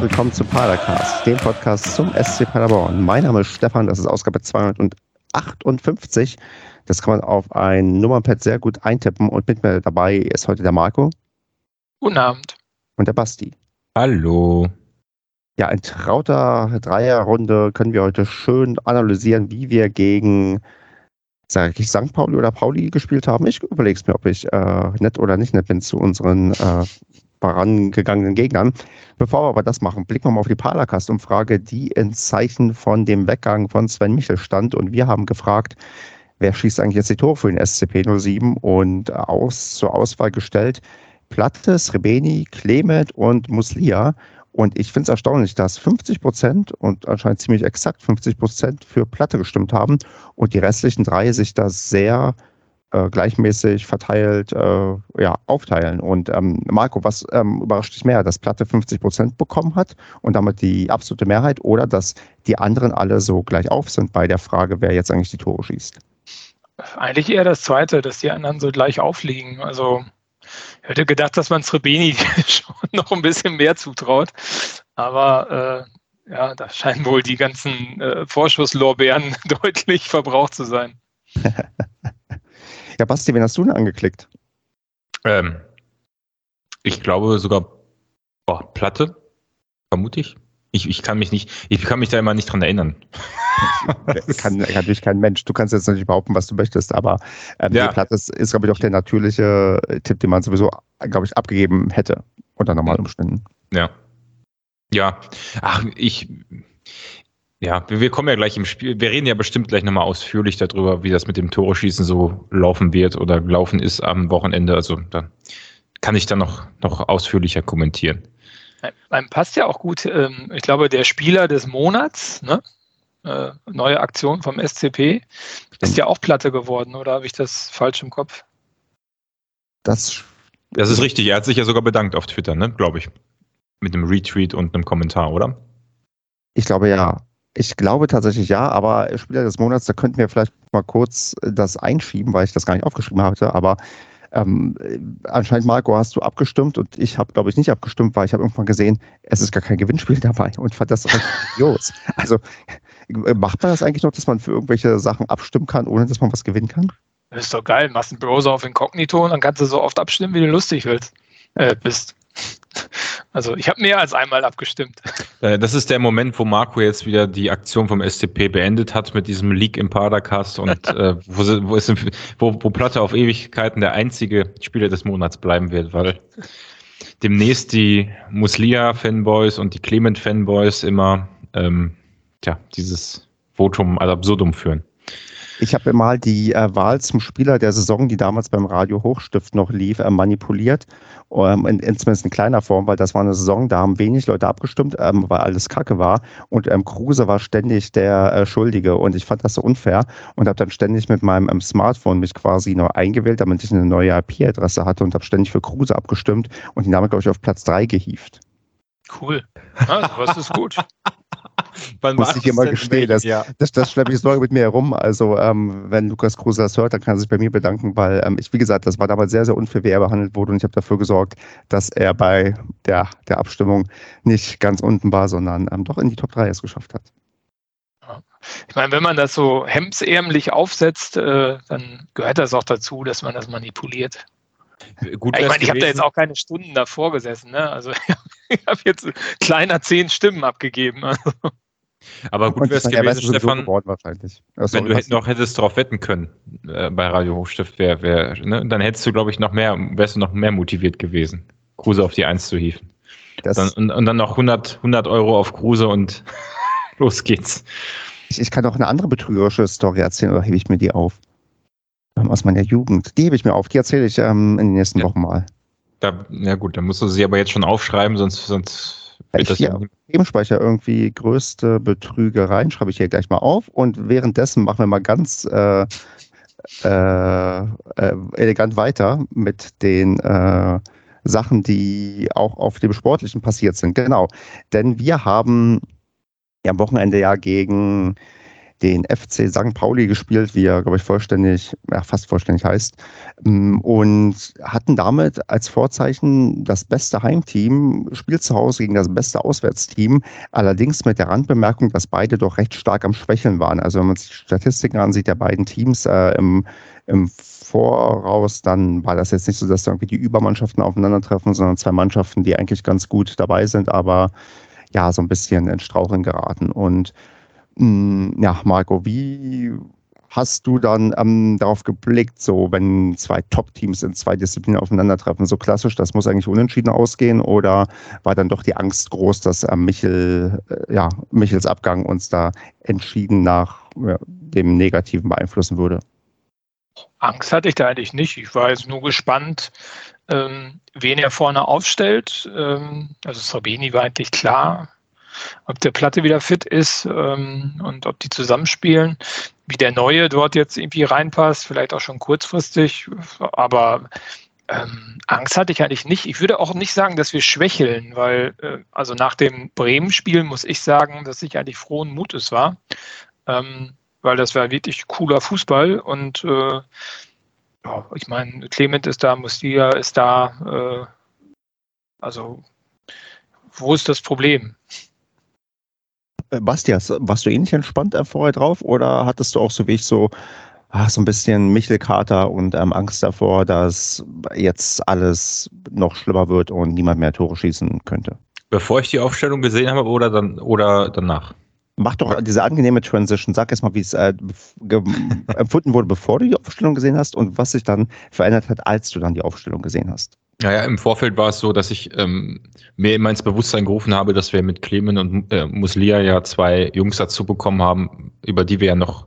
willkommen zu Padercast, dem Podcast zum SC Paderborn. Mein Name ist Stefan, das ist Ausgabe 258. Das kann man auf ein Nummernpad sehr gut eintippen und mit mir dabei ist heute der Marco. Guten Abend. Und der Basti. Hallo. Ja, in trauter Dreierrunde können wir heute schön analysieren, wie wir gegen, sage ich, St. Pauli oder Pauli gespielt haben. Ich überlege es mir, ob ich äh, nett oder nicht nett bin zu unseren äh, vorangegangenen Gegnern. Bevor wir aber das machen, blicken wir mal auf die Paracast-Umfrage, die in Zeichen von dem Weggang von Sven Michel stand. Und wir haben gefragt, wer schießt eigentlich jetzt die Tore für den SCP 07 und aus, zur Auswahl gestellt Plattes, Rebeni, Clement und Muslia. Und ich finde es erstaunlich, dass 50 Prozent und anscheinend ziemlich exakt 50 Prozent für Platte gestimmt haben und die restlichen drei sich das sehr äh, gleichmäßig verteilt äh, ja, aufteilen. Und ähm, Marco, was ähm, überrascht dich mehr, dass Platte 50 Prozent bekommen hat und damit die absolute Mehrheit oder dass die anderen alle so gleich auf sind bei der Frage, wer jetzt eigentlich die Tore schießt? Eigentlich eher das Zweite, dass die anderen so gleich aufliegen. Also ich hätte gedacht, dass man Srebeni schon noch ein bisschen mehr zutraut. Aber äh, ja, da scheinen wohl die ganzen äh, Vorschusslorbeeren deutlich verbraucht zu sein. Ja, Basti, wen hast du denn angeklickt? Ähm, ich glaube sogar boah, Platte, vermute ich. ich. Ich kann mich nicht, ich kann mich da immer nicht dran erinnern. kann, kann natürlich kein Mensch. Du kannst jetzt natürlich behaupten, was du möchtest, aber ähm, ja. die Platte ist, ist, glaube ich, auch der natürliche Tipp, den man sowieso, glaube ich, abgegeben hätte unter normalen Umständen. Ja. Ja. Ach, ich, ja, wir kommen ja gleich im Spiel. Wir reden ja bestimmt gleich nochmal ausführlich darüber, wie das mit dem Tore-Schießen so laufen wird oder gelaufen ist am Wochenende. Also da kann ich dann noch, noch ausführlicher kommentieren. Einem passt ja auch gut, ähm, ich glaube, der Spieler des Monats, ne? Äh, neue Aktion vom SCP, ist ja auch Platte geworden, oder habe ich das falsch im Kopf? Das, das ist richtig. Er hat sich ja sogar bedankt auf Twitter, ne? Glaube ich. Mit einem Retweet und einem Kommentar, oder? Ich glaube ja. Ich glaube tatsächlich ja, aber Spieler des Monats, da könnten wir vielleicht mal kurz äh, das einschieben, weil ich das gar nicht aufgeschrieben hatte. Aber ähm, anscheinend, Marco, hast du abgestimmt und ich habe, glaube ich, nicht abgestimmt, weil ich habe irgendwann gesehen, es ist gar kein Gewinnspiel dabei und fand das grandios. also äh, macht man das eigentlich noch, dass man für irgendwelche Sachen abstimmen kann, ohne dass man was gewinnen kann? Das ist doch geil. Machst einen Browser auf Inkognito und dann kannst du so oft abstimmen, wie du lustig willst, äh, bist. Also ich habe mehr als einmal abgestimmt. Äh, das ist der Moment, wo Marco jetzt wieder die Aktion vom SCP beendet hat mit diesem Leak im Padercast und äh, wo, wo, ist, wo, wo Platte auf Ewigkeiten der einzige Spieler des Monats bleiben wird, weil demnächst die Muslia-Fanboys und die Clement-Fanboys immer ähm, tja, dieses Votum ad absurdum führen. Ich habe mal die äh, Wahl zum Spieler der Saison, die damals beim Radio Hochstift noch lief, äh, manipuliert. Ähm, in, in, zumindest in kleiner Form, weil das war eine Saison, da haben wenig Leute abgestimmt, ähm, weil alles Kacke war. Und ähm, Kruse war ständig der äh, Schuldige. Und ich fand das so unfair und habe dann ständig mit meinem ähm, Smartphone mich quasi neu eingewählt, damit ich eine neue IP-Adresse hatte und habe ständig für Kruse abgestimmt und ihn damit, glaube ich, auf Platz 3 gehievt. Cool. Ja, was ist gut. Muss ich dir mal gestehen. Das, ja. das, das schleppe ich Sorge mit mir herum. Also, ähm, wenn Lukas Kruse das hört, dann kann er sich bei mir bedanken, weil ähm, ich, wie gesagt, das war damals sehr, sehr unfair, wie er behandelt wurde. Und ich habe dafür gesorgt, dass er bei der, der Abstimmung nicht ganz unten war, sondern ähm, doch in die Top 3 es geschafft hat. Ich meine, wenn man das so hemdsärmlich aufsetzt, äh, dann gehört das auch dazu, dass man das manipuliert. Gut, ich meine, ich habe da jetzt auch keine Stunden davor gesessen. Ne? Also ich habe jetzt kleiner zehn Stimmen abgegeben. Also. Aber gut wäre es gewesen, Stefan, also, wenn du noch hättest drauf wetten können äh, bei Radio Hochstift, wär, wär, ne? dann hättest du, glaube ich, noch mehr, wärst du noch mehr motiviert gewesen, Kruse auf die Eins zu hieven. Dann, und, und, dann noch 100, 100 Euro auf Kruse und los geht's. Ich, ich kann auch eine andere betrügerische Story erzählen, oder hebe ich mir die auf? Ähm, aus meiner Jugend. Die hebe ich mir auf, die erzähle ich ähm, in den nächsten ja. Wochen mal. Da, ja gut, dann musst du sie aber jetzt schon aufschreiben, sonst, sonst ich das ja Nebenspeicher irgendwie größte Betrügereien, schreibe ich hier gleich mal auf. Und währenddessen machen wir mal ganz äh, äh, äh, elegant weiter mit den äh, Sachen, die auch auf dem Sportlichen passiert sind. Genau. Denn wir haben ja, am Wochenende ja gegen den FC St. Pauli gespielt, wie er, glaube ich, vollständig, ja, fast vollständig heißt. Mm, und hatten damit als Vorzeichen das beste Heimteam, spielt zu Hause gegen das beste Auswärtsteam. Allerdings mit der Randbemerkung, dass beide doch recht stark am Schwächeln waren. Also wenn man sich Statistiken ansieht der beiden Teams äh, im, im Voraus, dann war das jetzt nicht so, dass da irgendwie die Übermannschaften aufeinandertreffen, sondern zwei Mannschaften, die eigentlich ganz gut dabei sind, aber ja, so ein bisschen in Straucheln geraten. Und ja, Marco, wie hast du dann ähm, darauf geblickt, so wenn zwei Top-Teams in zwei Disziplinen aufeinandertreffen? So klassisch, das muss eigentlich unentschieden ausgehen oder war dann doch die Angst groß, dass äh, Michel, äh, ja, Michels Abgang uns da entschieden nach ja, dem Negativen beeinflussen würde? Angst hatte ich da eigentlich nicht. Ich war jetzt nur gespannt, ähm, wen er vorne aufstellt. Ähm, also Sabini war eigentlich klar, ob der Platte wieder fit ist ähm, und ob die zusammenspielen, wie der Neue dort jetzt irgendwie reinpasst, vielleicht auch schon kurzfristig. Aber ähm, Angst hatte ich eigentlich nicht. Ich würde auch nicht sagen, dass wir schwächeln, weil äh, also nach dem Bremen-Spiel muss ich sagen, dass ich eigentlich frohen Mutes war, ähm, weil das war wirklich cooler Fußball und äh, ich meine, Clement ist da, Mustia ist da. Äh, also, wo ist das Problem? Äh, Bastias, warst du ähnlich entspannt vorher drauf oder hattest du auch so wie ich so, ach, so ein bisschen Michelkater und ähm, Angst davor, dass jetzt alles noch schlimmer wird und niemand mehr Tore schießen könnte? Bevor ich die Aufstellung gesehen habe oder, dann, oder danach? Mach doch diese angenehme Transition. Sag erst mal, wie es äh, empfunden wurde, bevor du die Aufstellung gesehen hast und was sich dann verändert hat, als du dann die Aufstellung gesehen hast. Naja, im Vorfeld war es so, dass ich ähm, mir immer ins Bewusstsein gerufen habe, dass wir mit Clemen und äh, Muslia ja zwei Jungs dazu bekommen haben, über die wir ja noch,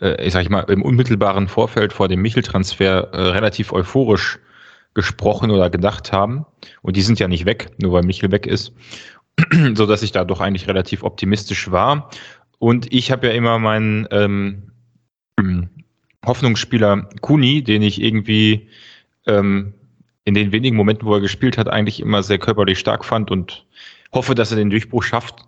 äh, ich sag ich mal, im unmittelbaren Vorfeld vor dem Michel-Transfer äh, relativ euphorisch gesprochen oder gedacht haben. Und die sind ja nicht weg, nur weil Michel weg ist. so dass ich da doch eigentlich relativ optimistisch war. Und ich habe ja immer meinen ähm, Hoffnungsspieler Kuni, den ich irgendwie ähm, in den wenigen Momenten, wo er gespielt hat, eigentlich immer sehr körperlich stark fand und hoffe, dass er den Durchbruch schafft.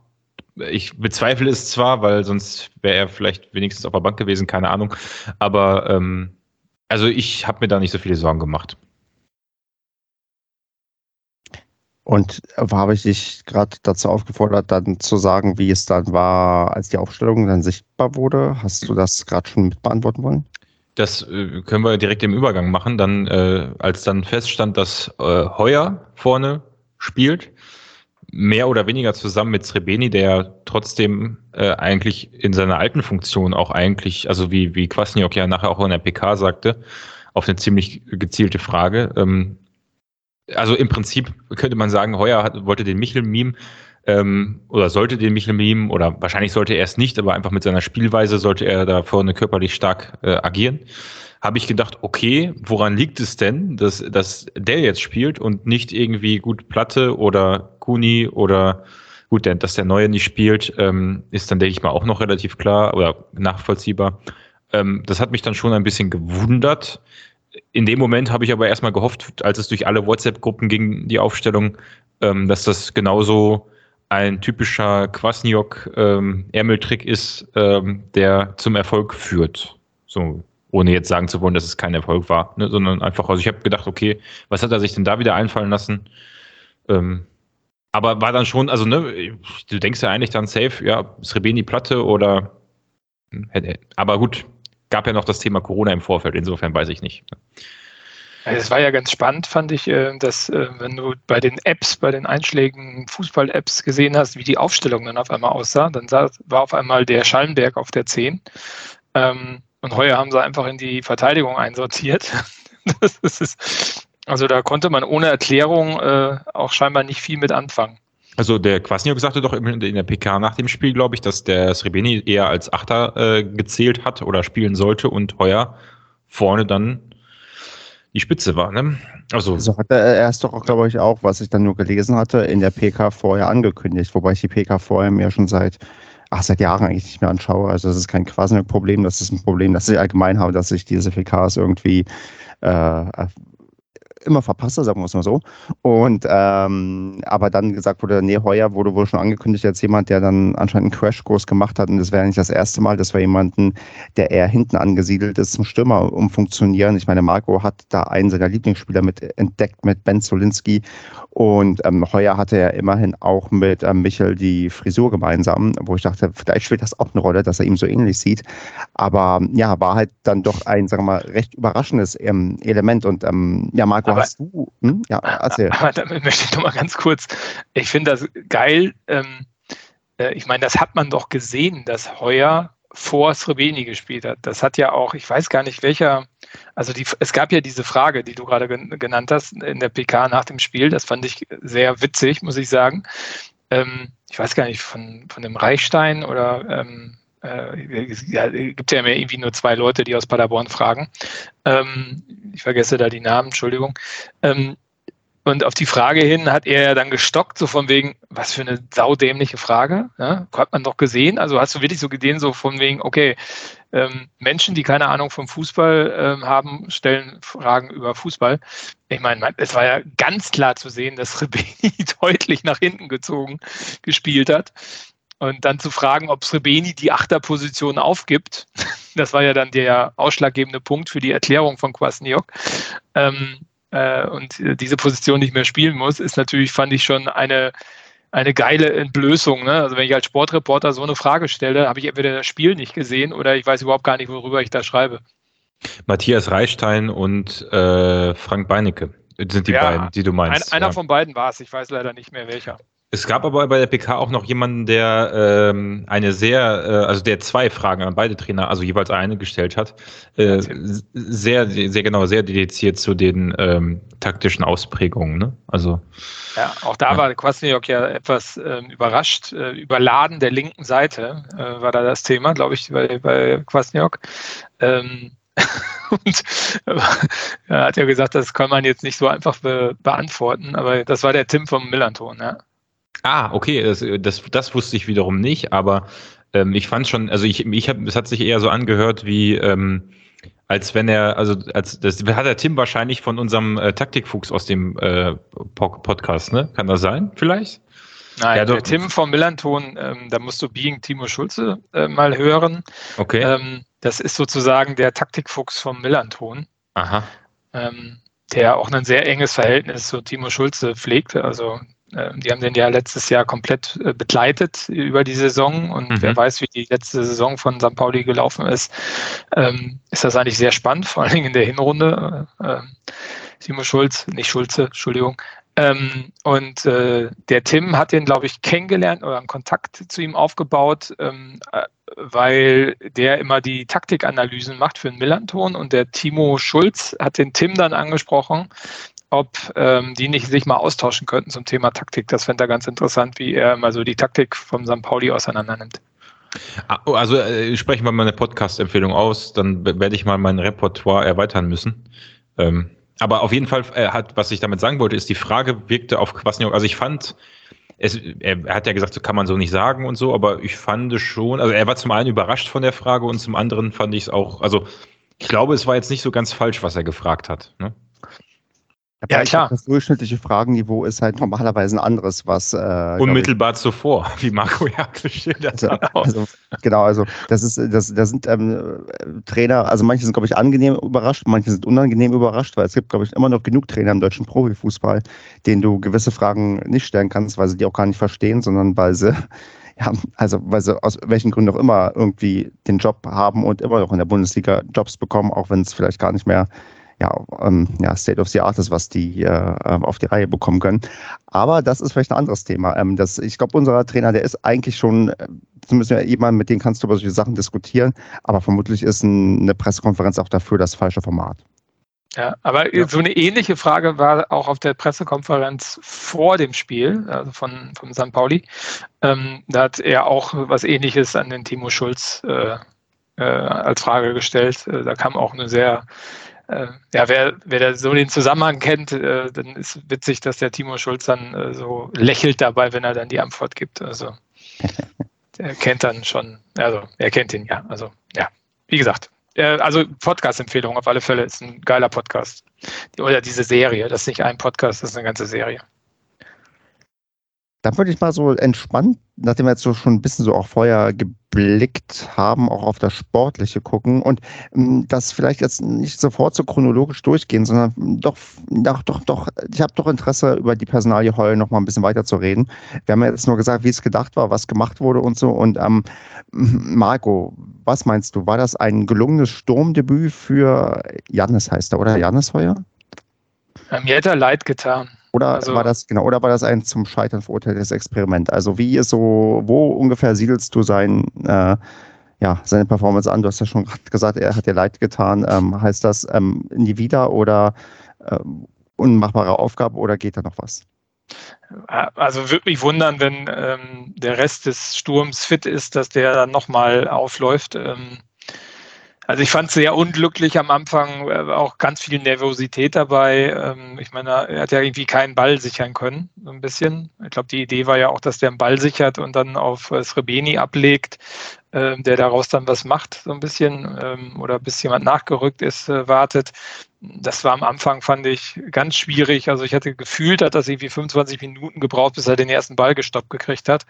Ich bezweifle es zwar, weil sonst wäre er vielleicht wenigstens auf der Bank gewesen, keine Ahnung. Aber ähm, also ich habe mir da nicht so viele Sorgen gemacht. Und habe ich dich gerade dazu aufgefordert, dann zu sagen, wie es dann war, als die Aufstellung dann sichtbar wurde? Hast du das gerade schon mit beantworten wollen? Das äh, können wir direkt im Übergang machen. Dann, äh, als dann feststand, dass äh, Heuer vorne spielt, mehr oder weniger zusammen mit Srebeni, der trotzdem äh, eigentlich in seiner alten Funktion auch eigentlich, also wie, wie Kwasniok ja nachher auch in der PK sagte, auf eine ziemlich gezielte Frage, ähm, also im Prinzip könnte man sagen, Heuer hat, wollte den Michel meme ähm, oder sollte den Michel meme oder wahrscheinlich sollte er es nicht, aber einfach mit seiner Spielweise sollte er da vorne körperlich stark äh, agieren. Habe ich gedacht, okay, woran liegt es denn, dass, dass der jetzt spielt und nicht irgendwie gut Platte oder Kuni oder gut, dass der Neue nicht spielt, ähm, ist dann, denke ich mal, auch noch relativ klar oder nachvollziehbar. Ähm, das hat mich dann schon ein bisschen gewundert in dem Moment habe ich aber erstmal gehofft, als es durch alle WhatsApp-Gruppen ging, die Aufstellung, ähm, dass das genauso ein typischer Kwasniok-Ärmeltrick ähm, ist, ähm, der zum Erfolg führt. So, ohne jetzt sagen zu wollen, dass es kein Erfolg war, ne, sondern einfach, also ich habe gedacht, okay, was hat er sich denn da wieder einfallen lassen? Ähm, aber war dann schon, also ne, du denkst ja eigentlich dann safe, ja, Srebeni Platte oder hm, aber gut, gab ja noch das Thema Corona im Vorfeld, insofern weiß ich nicht. Es war ja ganz spannend, fand ich, äh, dass äh, wenn du bei den Apps, bei den einschlägigen Fußball-Apps gesehen hast, wie die Aufstellung dann auf einmal aussah, dann war auf einmal der Schallenberg auf der 10. Ähm, und heuer haben sie einfach in die Verteidigung einsortiert. also da konnte man ohne Erklärung äh, auch scheinbar nicht viel mit anfangen. Also der Kwasniok sagte doch in der PK nach dem Spiel, glaube ich, dass der Srebeni eher als Achter äh, gezählt hat oder spielen sollte und Heuer vorne dann die Spitze war. Ne? Also so hat er erst doch, glaube ich, auch, was ich dann nur gelesen hatte, in der PK vorher angekündigt, wobei ich die PK vorher mir schon seit ach, seit Jahren eigentlich nicht mehr anschaue. Also das ist kein Quasniok-Problem, das ist ein Problem, das ich allgemein habe, dass ich diese PKs irgendwie äh, immer verpasse, sagen wir es mal so. Und ähm, aber dann gesagt wurde, nee, Heuer wurde wohl schon angekündigt als jemand, der dann anscheinend einen Crashkurs gemacht hat. Und das wäre nicht das erste Mal, das war jemanden, der eher hinten angesiedelt ist zum Stürmer umfunktionieren. Ich meine, Marco hat da einen seiner Lieblingsspieler mit entdeckt mit Ben Zolinski. Und ähm, Heuer hatte ja immerhin auch mit ähm, Michel die Frisur gemeinsam, wo ich dachte, vielleicht spielt das auch eine Rolle, dass er ihm so ähnlich sieht. Aber ja, war halt dann doch ein, sagen wir mal, recht überraschendes ähm, Element. Und ähm, ja, Marco, aber, hast du? Hm? Ja, erzähl. Aber damit möchte ich noch mal ganz kurz, ich finde das geil. Ähm, äh, ich meine, das hat man doch gesehen, dass Heuer vor Srebeni gespielt hat. Das hat ja auch, ich weiß gar nicht welcher, also die, es gab ja diese Frage, die du gerade genannt hast in der PK nach dem Spiel. Das fand ich sehr witzig, muss ich sagen. Ähm, ich weiß gar nicht, von, von dem Reichstein oder ähm, äh, ja, gibt ja irgendwie nur zwei Leute, die aus Paderborn fragen. Ähm, ich vergesse da die Namen, Entschuldigung. Ähm, und auf die Frage hin hat er ja dann gestockt, so von wegen, was für eine saudämliche Frage. Ja? Hat man doch gesehen. Also hast du wirklich so gesehen, so von wegen, okay, ähm, Menschen, die keine Ahnung vom Fußball ähm, haben, stellen Fragen über Fußball. Ich meine, es war ja ganz klar zu sehen, dass Rebeni deutlich nach hinten gezogen gespielt hat. Und dann zu fragen, ob Srebeni die Achterposition aufgibt, das war ja dann der ausschlaggebende Punkt für die Erklärung von Kwasniok. Ähm, äh, und diese Position nicht mehr spielen muss, ist natürlich, fand ich schon eine, eine geile Entblößung. Ne? Also wenn ich als Sportreporter so eine Frage stelle, habe ich entweder das Spiel nicht gesehen oder ich weiß überhaupt gar nicht, worüber ich da schreibe. Matthias Reichstein und äh, Frank Beinecke sind die ja, beiden, die du meinst. Ein, einer ja. von beiden war es, ich weiß leider nicht mehr welcher. Es gab aber bei der PK auch noch jemanden, der ähm, eine sehr, äh, also der zwei Fragen an beide Trainer, also jeweils eine gestellt hat, äh, sehr, sehr genau, sehr dediziert zu den ähm, taktischen Ausprägungen. Ne? Also ja, auch da ja. war Kwasniok ja etwas ähm, überrascht. Äh, Überladen der linken Seite äh, war da das Thema, glaube ich, bei, bei Kwasniok. Ähm, und äh, er hat ja gesagt, das kann man jetzt nicht so einfach be beantworten, aber das war der Tim vom Millanton, ja. Ah, okay, das, das, das wusste ich wiederum nicht, aber ähm, ich fand schon, also ich, ich hab, es hat sich eher so angehört wie, ähm, als wenn er, also als das hat der Tim wahrscheinlich von unserem äh, Taktikfuchs aus dem äh, Podcast, ne? Kann das sein, vielleicht? Nein, ja, der Tim vom Millanton, ähm, da musst du Being Timo Schulze äh, mal hören. Okay. Ähm, das ist sozusagen der Taktikfuchs vom Millanton. Aha. Ähm, der auch ein sehr enges Verhältnis zu Timo Schulze pflegte. Also die haben den ja letztes Jahr komplett äh, begleitet über die Saison und mhm. wer weiß, wie die letzte Saison von St. Pauli gelaufen ist, ähm, ist das eigentlich sehr spannend, vor allen Dingen in der Hinrunde. Simon Schulz, nicht Schulze, Entschuldigung. Ähm, und äh, der Tim hat den, glaube ich, kennengelernt oder einen Kontakt zu ihm aufgebaut, ähm, äh, weil der immer die Taktikanalysen macht für den Millanton und der Timo Schulz hat den Tim dann angesprochen, ob ähm, die nicht sich mal austauschen könnten zum Thema Taktik. Das fände er ganz interessant, wie er mal so die Taktik vom St. Pauli auseinander nimmt. Ah, oh, also äh, sprechen wir mal eine Podcast-Empfehlung aus, dann werde ich mal mein Repertoire erweitern müssen. Ähm, aber auf jeden Fall äh, hat, was ich damit sagen wollte, ist, die Frage wirkte auf Kwasniok. Also ich fand, es, er, er, hat ja gesagt, so kann man so nicht sagen und so, aber ich fand schon, also er war zum einen überrascht von der Frage und zum anderen fand ich es auch, also ich glaube, es war jetzt nicht so ganz falsch, was er gefragt hat. Ne? Ja, klar. Das durchschnittliche Fragenniveau ist halt normalerweise ein anderes, was. Äh, Unmittelbar zuvor, wie Marco Jagel schildert. Also, also, genau, also das ist, das, das sind ähm, Trainer, also manche sind, glaube ich, angenehm überrascht, manche sind unangenehm überrascht, weil es gibt, glaube ich, immer noch genug Trainer im deutschen Profifußball, denen du gewisse Fragen nicht stellen kannst, weil sie die auch gar nicht verstehen, sondern weil sie ja, also weil sie aus welchen Gründen auch immer irgendwie den Job haben und immer noch in der Bundesliga Jobs bekommen, auch wenn es vielleicht gar nicht mehr ja, ähm, ja, State of the Art ist, was die äh, auf die Reihe bekommen können. Aber das ist vielleicht ein anderes Thema. Ähm, das, ich glaube, unser Trainer, der ist eigentlich schon, äh, zumindest jemand, mit dem kannst du über solche Sachen diskutieren, aber vermutlich ist ein, eine Pressekonferenz auch dafür das falsche Format. Ja, aber ja. so eine ähnliche Frage war auch auf der Pressekonferenz vor dem Spiel, also von, von St. Pauli. Ähm, da hat er auch was ähnliches an den Timo Schulz äh, äh, als Frage gestellt. Äh, da kam auch eine sehr ja, wer, wer da so den Zusammenhang kennt, äh, dann ist witzig, dass der Timo Schulz dann äh, so lächelt dabei, wenn er dann die Antwort gibt. Also der kennt dann schon, also er kennt ihn ja. Also ja, wie gesagt, äh, also Podcast-Empfehlung auf alle Fälle ist ein geiler Podcast. Oder diese Serie, das ist nicht ein Podcast, das ist eine ganze Serie. Dann würde ich mal so entspannt, nachdem wir jetzt so schon ein bisschen so auch vorher geblickt haben, auch auf das Sportliche gucken und ähm, das vielleicht jetzt nicht sofort so chronologisch durchgehen, sondern doch, doch, doch, doch ich habe doch Interesse, über die Personalie Heul noch mal ein bisschen weiter zu reden. Wir haben ja jetzt nur gesagt, wie es gedacht war, was gemacht wurde und so. Und ähm, Marco, was meinst du? War das ein gelungenes Sturmdebüt für Jannis heißt er, oder? Jannis Heuer? Mir hätte er leid getan. Oder also, war das, genau, oder war das ein zum Scheitern verurteiltes Experiment? Also wie ist so, wo ungefähr siedelst du sein, äh, ja, seine Performance an? Du hast ja schon gesagt, er hat dir leid getan. Ähm, heißt das ähm, nie wieder oder äh, unmachbare Aufgabe oder geht da noch was? Also würde mich wundern, wenn ähm, der Rest des Sturms fit ist, dass der dann nochmal aufläuft. Ähm, also ich fand es sehr unglücklich am Anfang, äh, auch ganz viel Nervosität dabei. Ähm, ich meine, er hat ja irgendwie keinen Ball sichern können, so ein bisschen. Ich glaube, die Idee war ja auch, dass der einen Ball sichert und dann auf äh, Srebeni ablegt, ähm, der daraus dann was macht, so ein bisschen, ähm, oder bis jemand nachgerückt ist, äh, wartet. Das war am Anfang, fand ich, ganz schwierig. Also ich hatte gefühlt, hat das irgendwie 25 Minuten gebraucht, bis er den ersten Ball gestoppt gekriegt hat.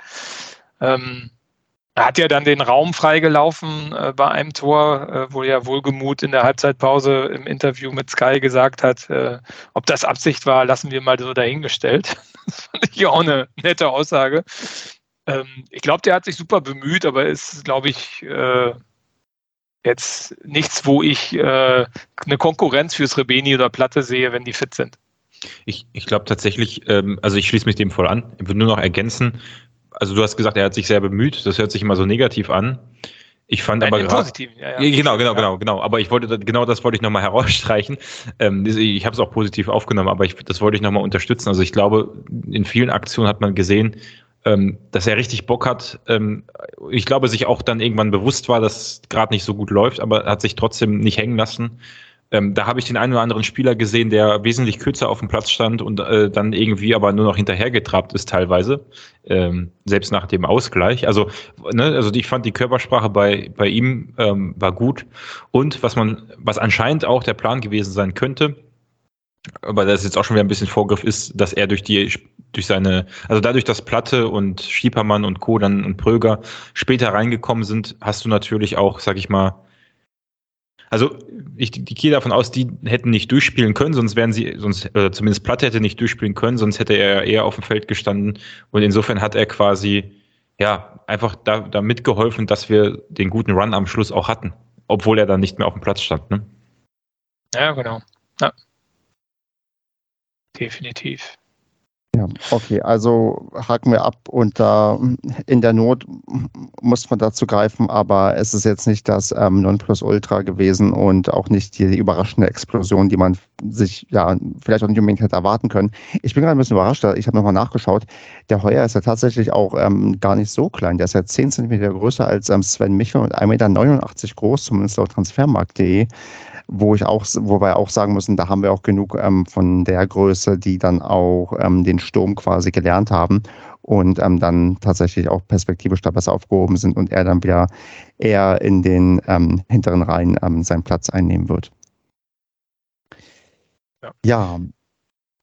Hat ja dann den Raum freigelaufen äh, bei einem Tor, äh, wo ja Wohlgemut in der Halbzeitpause im Interview mit Sky gesagt hat, äh, ob das Absicht war, lassen wir mal so dahingestellt. Das fand ich auch eine nette Aussage. Ähm, ich glaube, der hat sich super bemüht, aber ist, glaube ich, äh, jetzt nichts, wo ich äh, eine Konkurrenz fürs Rebeni oder Platte sehe, wenn die fit sind. Ich, ich glaube tatsächlich, ähm, also ich schließe mich dem voll an. Ich würde nur noch ergänzen, also du hast gesagt, er hat sich sehr bemüht. Das hört sich immer so negativ an. Ich fand Nein, aber positiv. Ja, ja. Genau, genau, genau, genau. Aber ich wollte genau das wollte ich nochmal herausstreichen. Ähm, ich habe es auch positiv aufgenommen, aber ich, das wollte ich nochmal unterstützen. Also ich glaube, in vielen Aktionen hat man gesehen, ähm, dass er richtig Bock hat. Ähm, ich glaube, sich auch dann irgendwann bewusst war, dass es gerade nicht so gut läuft, aber hat sich trotzdem nicht hängen lassen. Ähm, da habe ich den einen oder anderen Spieler gesehen, der wesentlich kürzer auf dem Platz stand und äh, dann irgendwie aber nur noch hinterhergetrabt ist teilweise, ähm, selbst nach dem Ausgleich. Also, ne, also ich fand die Körpersprache bei, bei ihm ähm, war gut. Und was man, was anscheinend auch der Plan gewesen sein könnte, aber das jetzt auch schon wieder ein bisschen Vorgriff ist, dass er durch die, durch seine, also dadurch, dass Platte und Schiepermann und Co. dann und Pröger später reingekommen sind, hast du natürlich auch, sag ich mal, also ich, ich gehe davon aus, die hätten nicht durchspielen können, sonst wären sie, sonst äh, zumindest Platte hätte nicht durchspielen können, sonst hätte er eher auf dem Feld gestanden. Und insofern hat er quasi ja einfach da, da mitgeholfen, dass wir den guten Run am Schluss auch hatten, obwohl er dann nicht mehr auf dem Platz stand. Ne? Ja, genau. Ja. Definitiv. Ja, okay, also haken wir ab und da in der Not muss man dazu greifen, aber es ist jetzt nicht das ähm, Nonplusultra gewesen und auch nicht die, überraschende Explosion, die man sich ja vielleicht auch nicht unbedingt hätte erwarten können. Ich bin gerade ein bisschen überrascht, ich habe nochmal nachgeschaut. Der Heuer ist ja tatsächlich auch ähm, gar nicht so klein. Der ist ja 10 cm größer als ähm, Sven Michel und 1,89 Meter groß, zumindest laut transfermarkt.de wo ich auch, wo wir auch sagen müssen, da haben wir auch genug ähm, von der Größe, die dann auch ähm, den Sturm quasi gelernt haben und ähm, dann tatsächlich auch perspektivisch da besser aufgehoben sind und er dann wieder eher in den ähm, hinteren Reihen ähm, seinen Platz einnehmen wird. Ja. ja.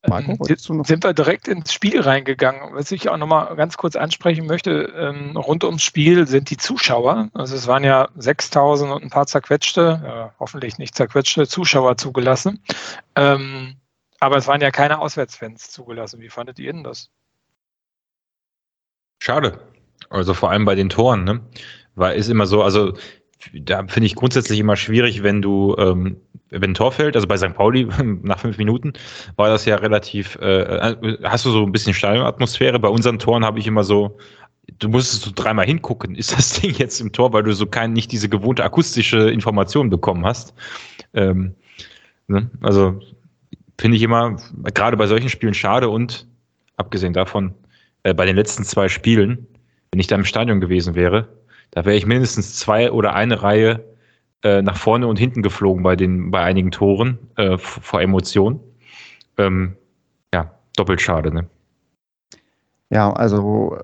Marco, ähm, sind wir direkt ins Spiel reingegangen. Was ich auch nochmal ganz kurz ansprechen möchte, ähm, rund ums Spiel sind die Zuschauer. Also es waren ja 6000 und ein paar zerquetschte, ja, hoffentlich nicht zerquetschte Zuschauer zugelassen. Ähm, aber es waren ja keine Auswärtsfans zugelassen. Wie fandet ihr denn das? Schade. Also vor allem bei den Toren, ne? Weil ist immer so, also da finde ich grundsätzlich immer schwierig, wenn du, ähm, wenn ein Tor fällt, also bei St. Pauli nach fünf Minuten war das ja relativ, äh, äh, hast du so ein bisschen Stadionatmosphäre. Bei unseren Toren habe ich immer so, du musstest so dreimal hingucken, ist das Ding jetzt im Tor, weil du so kein, nicht diese gewohnte akustische Information bekommen hast. Ähm, ne? Also finde ich immer, gerade bei solchen Spielen schade und abgesehen davon, äh, bei den letzten zwei Spielen, wenn ich da im Stadion gewesen wäre, da wäre ich mindestens zwei oder eine Reihe äh, nach vorne und hinten geflogen bei den, bei einigen Toren äh, vor Emotionen. Ähm, ja, doppelt schade, ne? Ja, also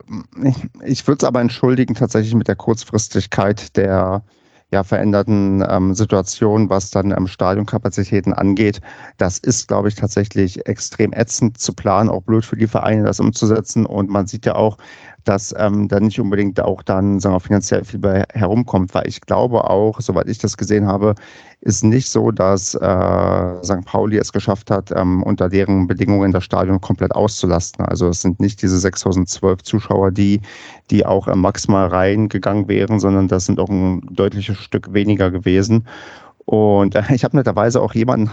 ich, ich würde es aber entschuldigen tatsächlich mit der Kurzfristigkeit der ja, veränderten ähm, Situation, was dann ähm, Stadionkapazitäten angeht. Das ist, glaube ich, tatsächlich extrem ätzend zu planen, auch blöd für die Vereine, das umzusetzen. Und man sieht ja auch, dass ähm, da nicht unbedingt auch dann sagen wir, finanziell viel bei herumkommt, weil ich glaube auch, soweit ich das gesehen habe, ist nicht so, dass äh, St. Pauli es geschafft hat, ähm, unter deren Bedingungen das Stadion komplett auszulasten. Also es sind nicht diese 6012 Zuschauer, die, die auch äh, maximal reingegangen wären, sondern das sind auch ein deutliches Stück weniger gewesen. Und äh, ich habe netterweise auch jemanden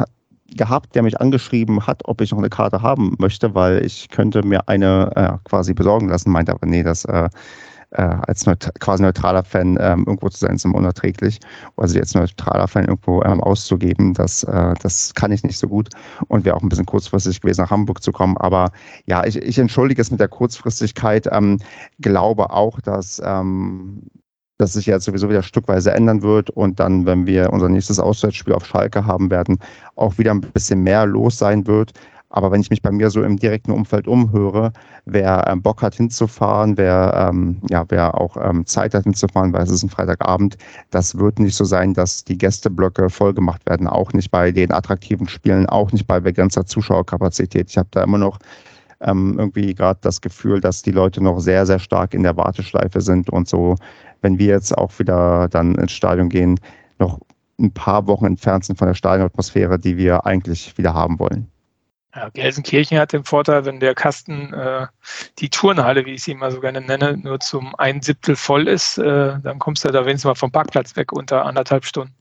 gehabt, der mich angeschrieben hat, ob ich noch eine Karte haben möchte, weil ich könnte mir eine äh, quasi besorgen lassen, meinte aber, nee, das äh, äh, als neut quasi neutraler Fan ähm, irgendwo zu sein, ist immer unerträglich. Also jetzt neutraler Fan irgendwo ähm, auszugeben, das, äh, das kann ich nicht so gut und wäre auch ein bisschen kurzfristig gewesen, nach Hamburg zu kommen. Aber ja, ich, ich entschuldige es mit der Kurzfristigkeit. Ähm, glaube auch, dass ähm, dass sich jetzt sowieso wieder stückweise ändern wird und dann, wenn wir unser nächstes Auswärtsspiel auf Schalke haben werden, auch wieder ein bisschen mehr los sein wird. Aber wenn ich mich bei mir so im direkten Umfeld umhöre, wer ähm, Bock hat hinzufahren, wer, ähm, ja, wer auch ähm, Zeit hat hinzufahren, weil es ist ein Freitagabend, das wird nicht so sein, dass die Gästeblöcke vollgemacht werden. Auch nicht bei den attraktiven Spielen, auch nicht bei begrenzter Zuschauerkapazität. Ich habe da immer noch ähm, irgendwie gerade das Gefühl, dass die Leute noch sehr, sehr stark in der Warteschleife sind und so wenn wir jetzt auch wieder dann ins Stadion gehen, noch ein paar Wochen entfernt sind von der Stadionatmosphäre, die wir eigentlich wieder haben wollen. Ja, Gelsenkirchen hat den Vorteil, wenn der Kasten, äh, die Turnhalle, wie ich sie immer so gerne nenne, nur zum ein Siebtel voll ist, äh, dann kommst du da wenigstens mal vom Parkplatz weg unter anderthalb Stunden.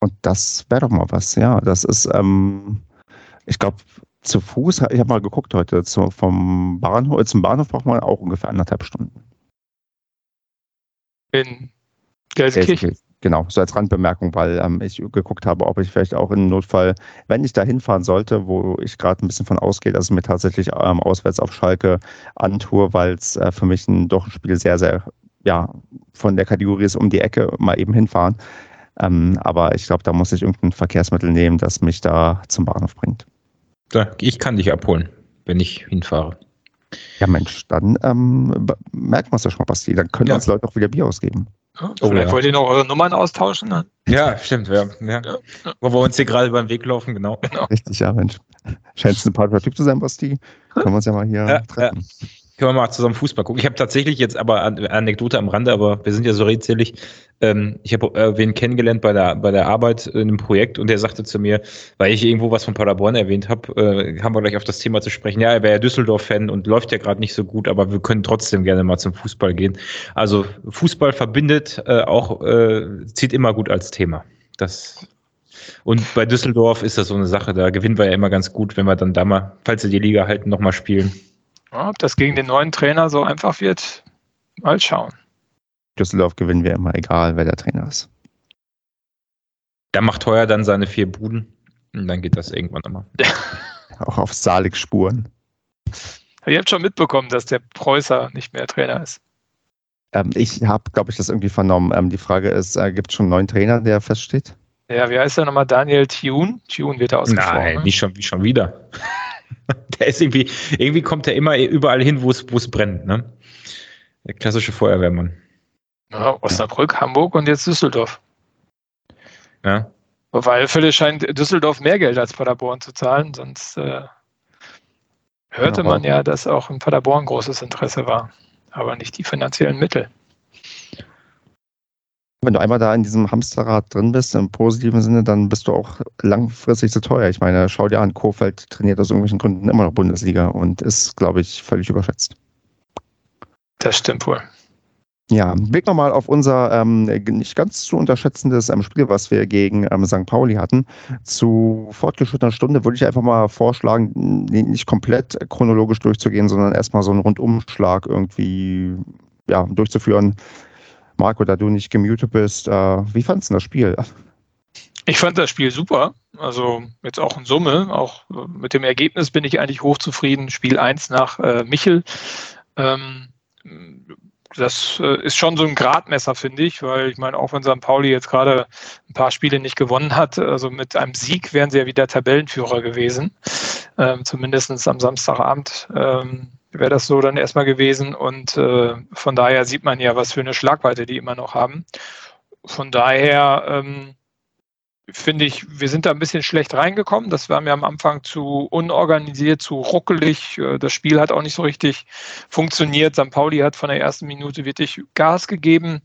Und das wäre doch mal was, ja. Das ist, ähm, ich glaube, zu Fuß, ich habe mal geguckt heute, zu, vom Bahnhof, zum Bahnhof braucht man auch ungefähr anderthalb Stunden in Gelsenkirchen. Genau, so als Randbemerkung, weil ähm, ich geguckt habe, ob ich vielleicht auch in Notfall, wenn ich da hinfahren sollte, wo ich gerade ein bisschen von ausgehe, dass ich mir tatsächlich ähm, auswärts auf Schalke antue, weil es äh, für mich ein, doch ein Spiel sehr, sehr, ja, von der Kategorie ist um die Ecke mal eben hinfahren. Ähm, aber ich glaube, da muss ich irgendein Verkehrsmittel nehmen, das mich da zum Bahnhof bringt. Ich kann dich abholen, wenn ich hinfahre. Ja, Mensch, dann ähm, merkt man es ja schon mal, Basti. Dann können ja. uns Leute auch wieder Bier ausgeben. Ja, oh, vielleicht ja. wollt ihr noch eure Nummern austauschen. Dann. Ja, stimmt. Ja, ja. Wo wir uns hier gerade beim Weg laufen, genau. genau. Richtig, ja, Mensch. Scheint ein sympathischer Typ zu sein, Basti. Können wir uns ja mal hier treffen. Können wir mal zusammen Fußball gucken. Ich habe tatsächlich jetzt aber Anekdote am Rande, aber wir sind ja so redselig. Ähm, ich habe äh, wen kennengelernt bei der, bei der Arbeit in einem Projekt und der sagte zu mir, weil ich irgendwo was von Paderborn erwähnt habe, äh, haben wir gleich auf das Thema zu sprechen. Ja, er wäre ja Düsseldorf-Fan und läuft ja gerade nicht so gut, aber wir können trotzdem gerne mal zum Fußball gehen. Also Fußball verbindet äh, auch, äh, zieht immer gut als Thema. Das und bei Düsseldorf ist das so eine Sache, da gewinnen wir ja immer ganz gut, wenn wir dann da mal, falls sie die Liga halten, nochmal spielen. Ja, ob das gegen den neuen Trainer so einfach wird, mal schauen. Düsseldorf gewinnen wir immer, egal wer der Trainer ist. Da macht Heuer dann seine vier Buden und dann geht das irgendwann nochmal. Auch auf Salig Spuren. Ihr habt schon mitbekommen, dass der Preußer nicht mehr Trainer ist. Ähm, ich habe, glaube ich, das irgendwie vernommen. Ähm, die Frage ist, äh, gibt es schon einen neuen Trainer, der feststeht? Ja, wie heißt der nochmal? Daniel Thune? Thune wird er ausgesprochen. Nein, ne? nicht schon, wie schon wieder. der ist irgendwie, irgendwie kommt er immer überall hin, wo es, wo es brennt, ne? Der klassische Feuerwehrmann. Ja, Osnabrück, Hamburg und jetzt Düsseldorf. Ja. Auf alle Fälle scheint Düsseldorf mehr Geld als Paderborn zu zahlen, sonst äh, hörte ja, man ja, dass auch in Paderborn großes Interesse war, aber nicht die finanziellen Mittel wenn du einmal da in diesem Hamsterrad drin bist, im positiven Sinne, dann bist du auch langfristig zu teuer. Ich meine, schau dir an, Kofeld trainiert aus irgendwelchen Gründen immer noch Bundesliga und ist, glaube ich, völlig überschätzt. Das stimmt wohl. Ja, blicken wir mal auf unser ähm, nicht ganz zu unterschätzendes ähm, Spiel, was wir gegen ähm, St. Pauli hatten. Zu fortgeschrittener Stunde würde ich einfach mal vorschlagen, nicht komplett chronologisch durchzugehen, sondern erstmal so einen Rundumschlag irgendwie ja, durchzuführen Marco, da du nicht gemutet bist, äh, wie fandest du das Spiel? Ich fand das Spiel super. Also jetzt auch in Summe, auch mit dem Ergebnis bin ich eigentlich hochzufrieden. Spiel 1 nach äh, Michel. Ähm, das äh, ist schon so ein Gradmesser, finde ich, weil ich meine, auch wenn St. Pauli jetzt gerade ein paar Spiele nicht gewonnen hat, also mit einem Sieg wären sie ja wieder Tabellenführer gewesen, ähm, zumindest am Samstagabend. Ähm, wäre das so dann erstmal gewesen. Und äh, von daher sieht man ja, was für eine Schlagweite die immer noch haben. von daher ähm, finde ich, wir sind da ein bisschen schlecht reingekommen. Das war mir am Anfang zu unorganisiert, zu ruckelig. Äh, das Spiel hat auch nicht so richtig funktioniert. St. Pauli hat von der ersten Minute wirklich Gas gegeben,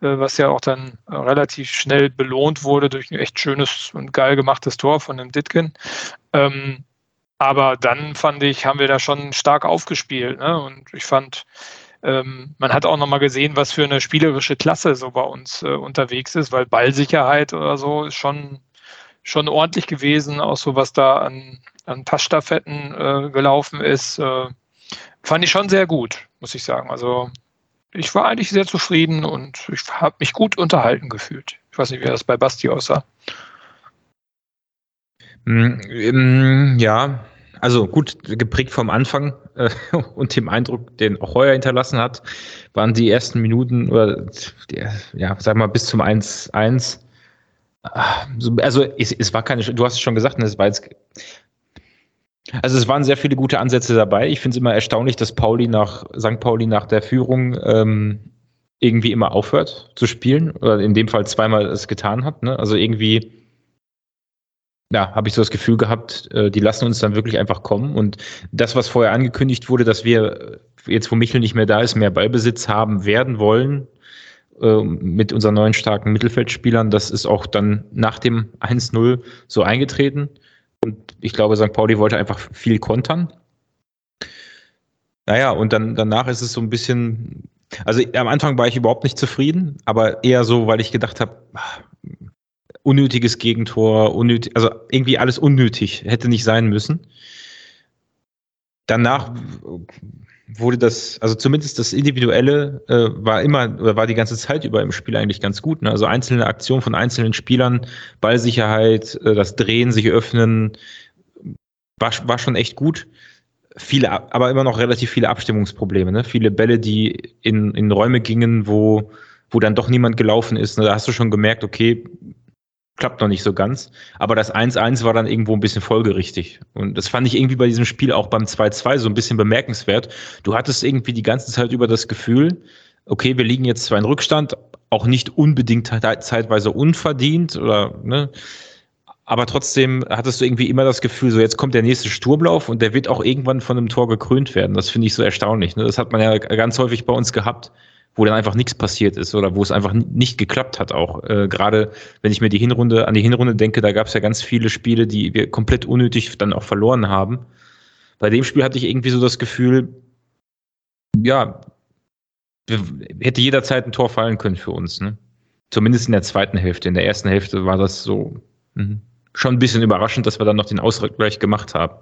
äh, was ja auch dann relativ schnell belohnt wurde durch ein echt schönes und geil gemachtes Tor von dem Ditkin. Ähm, aber dann fand ich, haben wir da schon stark aufgespielt. Ne? Und ich fand, ähm, man hat auch nochmal gesehen, was für eine spielerische Klasse so bei uns äh, unterwegs ist, weil Ballsicherheit oder so ist schon, schon ordentlich gewesen, auch so was da an, an Passstaffetten äh, gelaufen ist. Äh, fand ich schon sehr gut, muss ich sagen. Also ich war eigentlich sehr zufrieden und ich habe mich gut unterhalten gefühlt. Ich weiß nicht, wie das bei Basti aussah. Mm, ja, also gut, geprägt vom Anfang äh, und dem Eindruck, den auch Heuer hinterlassen hat, waren die ersten Minuten oder der, ja, sag mal, bis zum 1-1. Also es, es, war keine, du hast es schon gesagt, ne, es war jetzt. Also es waren sehr viele gute Ansätze dabei. Ich finde es immer erstaunlich, dass Pauli nach St. Pauli nach der Führung ähm, irgendwie immer aufhört zu spielen oder in dem Fall zweimal es getan hat. Ne? Also irgendwie ja, habe ich so das Gefühl gehabt, äh, die lassen uns dann wirklich einfach kommen. Und das, was vorher angekündigt wurde, dass wir jetzt, wo Michel nicht mehr da ist, mehr Ballbesitz haben werden wollen äh, mit unseren neuen starken Mittelfeldspielern, das ist auch dann nach dem 1-0 so eingetreten. Und ich glaube, St. Pauli wollte einfach viel kontern. Naja, und dann danach ist es so ein bisschen, also am Anfang war ich überhaupt nicht zufrieden, aber eher so, weil ich gedacht habe, unnötiges Gegentor, unnötig, also irgendwie alles unnötig, hätte nicht sein müssen. Danach wurde das, also zumindest das Individuelle äh, war immer oder war die ganze Zeit über im Spiel eigentlich ganz gut. Ne? Also einzelne Aktionen von einzelnen Spielern, Ballsicherheit, äh, das Drehen, sich öffnen, war, war schon echt gut. Viele, aber immer noch relativ viele Abstimmungsprobleme. Ne? Viele Bälle, die in, in Räume gingen, wo, wo dann doch niemand gelaufen ist. Ne? Da hast du schon gemerkt, okay, klappt noch nicht so ganz. Aber das 1-1 war dann irgendwo ein bisschen folgerichtig. Und das fand ich irgendwie bei diesem Spiel auch beim 2-2 so ein bisschen bemerkenswert. Du hattest irgendwie die ganze Zeit über das Gefühl, okay, wir liegen jetzt zwar in Rückstand, auch nicht unbedingt zeitweise unverdient oder, ne, aber trotzdem hattest du irgendwie immer das Gefühl, so jetzt kommt der nächste Sturmlauf und der wird auch irgendwann von einem Tor gekrönt werden. Das finde ich so erstaunlich. Ne? Das hat man ja ganz häufig bei uns gehabt, wo dann einfach nichts passiert ist oder wo es einfach nicht geklappt hat auch. Äh, Gerade wenn ich mir die Hinrunde an die Hinrunde denke, da gab es ja ganz viele Spiele, die wir komplett unnötig dann auch verloren haben. Bei dem Spiel hatte ich irgendwie so das Gefühl, ja, hätte jederzeit ein Tor fallen können für uns. Ne? Zumindest in der zweiten Hälfte. In der ersten Hälfte war das so mh, schon ein bisschen überraschend, dass wir dann noch den Ausgleich gemacht haben.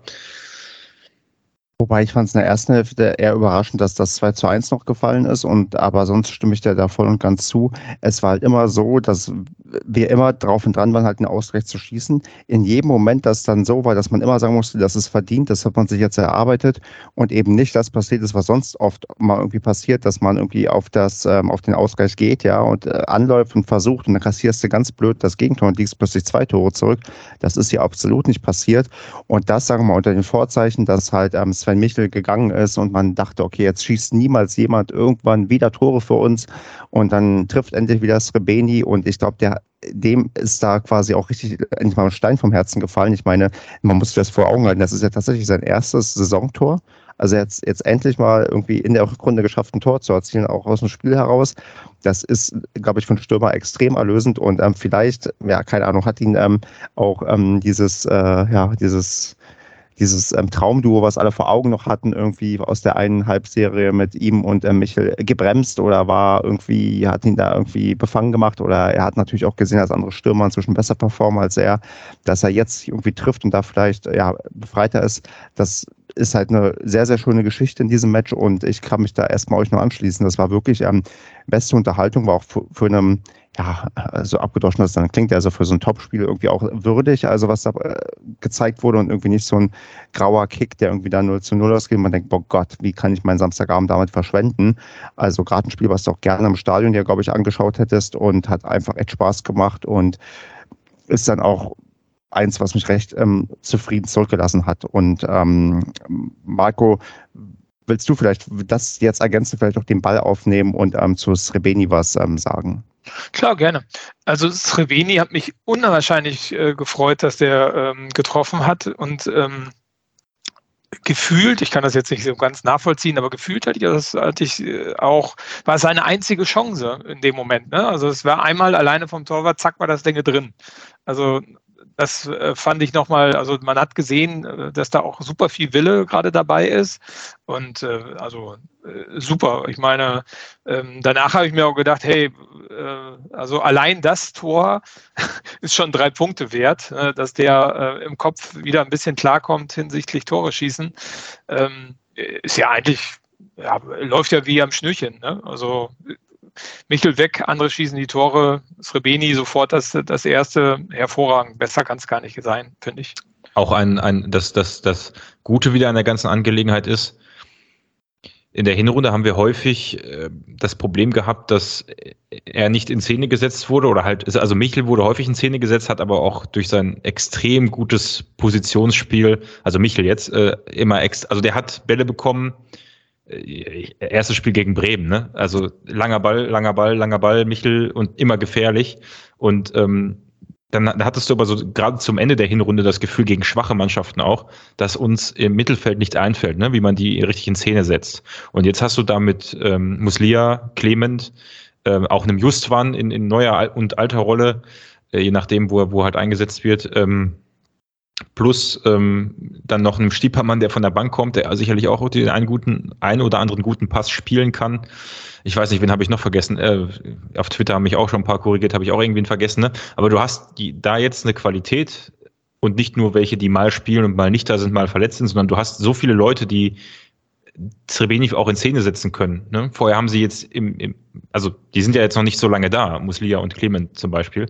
Wobei ich fand es in der ersten Hälfte eher überraschend, dass das 2 zu 1 noch gefallen ist. Und aber sonst stimme ich dir da voll und ganz zu. Es war halt immer so, dass wir immer drauf und dran waren, halt einen Ausgleich zu schießen. In jedem Moment, das dann so war, dass man immer sagen musste, das ist verdient, das hat man sich jetzt erarbeitet und eben nicht das passiert ist, was sonst oft mal irgendwie passiert, dass man irgendwie auf das, ähm, auf den Ausgleich geht, ja, und äh, anläuft und versucht und dann kassierst du ganz blöd das Gegentor und liegst plötzlich zwei Tore zurück. Das ist hier absolut nicht passiert. Und das, sagen wir mal, unter den Vorzeichen, dass halt ähm, Sven Michel gegangen ist und man dachte, okay, jetzt schießt niemals jemand irgendwann wieder Tore für uns und dann trifft endlich wieder Srebeni und ich glaube, der dem ist da quasi auch richtig endlich mal ein Stein vom Herzen gefallen. Ich meine, man muss sich das vor Augen halten, das ist ja tatsächlich sein erstes Saisontor. Also jetzt, jetzt endlich mal irgendwie in der Rückrunde geschafft, ein Tor zu erzielen, auch aus dem Spiel heraus. Das ist, glaube ich, für einen Stürmer extrem erlösend und ähm, vielleicht, ja, keine Ahnung, hat ihn ähm, auch ähm, dieses, äh, ja, dieses dieses ähm, Traumduo, was alle vor Augen noch hatten, irgendwie aus der einen Halbserie mit ihm und äh, Michel gebremst oder war irgendwie, hat ihn da irgendwie befangen gemacht oder er hat natürlich auch gesehen, dass andere Stürmer inzwischen besser performen als er, dass er jetzt irgendwie trifft und da vielleicht ja, befreiter ist. Das ist halt eine sehr, sehr schöne Geschichte in diesem Match und ich kann mich da erstmal euch nur anschließen. Das war wirklich ähm, beste Unterhaltung, war auch für, für einen ja, so abgedroschen das dann klingt, also für so ein Topspiel irgendwie auch würdig, also was da äh, gezeigt wurde und irgendwie nicht so ein grauer Kick, der irgendwie da 0 zu 0 ausgeht. Man denkt, boah Gott, wie kann ich meinen Samstagabend damit verschwenden? Also gerade ein Spiel, was du auch gerne im Stadion ja, glaube ich, angeschaut hättest und hat einfach echt Spaß gemacht und ist dann auch eins, was mich recht ähm, zufrieden zurückgelassen hat. Und ähm, Marco, willst du vielleicht das jetzt ergänzen, vielleicht auch den Ball aufnehmen und ähm, zu Srebeni was ähm, sagen? Klar, gerne. Also Srebeni hat mich unwahrscheinlich äh, gefreut, dass der ähm, getroffen hat und ähm, gefühlt, ich kann das jetzt nicht so ganz nachvollziehen, aber gefühlt hatte ich, das hatte ich äh, auch, war seine einzige Chance in dem Moment. Ne? Also es war einmal alleine vom Torwart, zack, war das Ding drin. Also das äh, fand ich nochmal, also man hat gesehen, äh, dass da auch super viel Wille gerade dabei ist. Und äh, also super. Ich meine, ähm, danach habe ich mir auch gedacht, hey, also allein das Tor ist schon drei Punkte wert, äh, dass der im Kopf wieder ein bisschen klarkommt hinsichtlich Tore schießen. Ähm, ist ja eigentlich, ja, läuft ja wie am Schnürchen. Ne? Also Michel weg, andere schießen die Tore, Srebeni sofort das, das erste, hervorragend. Besser kann es gar nicht sein, finde ich. Auch ein, ein das, das, das Gute wieder an der ganzen Angelegenheit ist, in der Hinrunde haben wir häufig äh, das Problem gehabt, dass er nicht in Szene gesetzt wurde oder halt, also Michel wurde häufig in Szene gesetzt, hat aber auch durch sein extrem gutes Positionsspiel, also Michel jetzt, äh, immer ex, also der hat Bälle bekommen, erstes Spiel gegen Bremen, ne? Also langer Ball, langer Ball, langer Ball, Michel und immer gefährlich. Und ähm, dann hattest du aber so gerade zum Ende der Hinrunde das Gefühl gegen schwache Mannschaften auch, dass uns im Mittelfeld nicht einfällt, ne? wie man die richtig in Szene setzt. Und jetzt hast du da mit ähm, Muslia, Clement, ähm, auch einem Justwan in, in neuer und alter Rolle, äh, je nachdem, wo er, wo er halt eingesetzt wird, ähm, plus ähm, dann noch einem Stiepermann, der von der Bank kommt, der sicherlich auch den einen guten, einen oder anderen guten Pass spielen kann. Ich weiß nicht, wen habe ich noch vergessen. Äh, auf Twitter haben mich auch schon ein paar korrigiert, habe ich auch irgendwen vergessen. Ne? Aber du hast die, da jetzt eine Qualität und nicht nur welche, die mal spielen und mal nicht da sind, mal verletzt sind, sondern du hast so viele Leute, die Srebeni auch in Szene setzen können. Ne? Vorher haben sie jetzt im, im, also die sind ja jetzt noch nicht so lange da, Muslia und Clement zum Beispiel.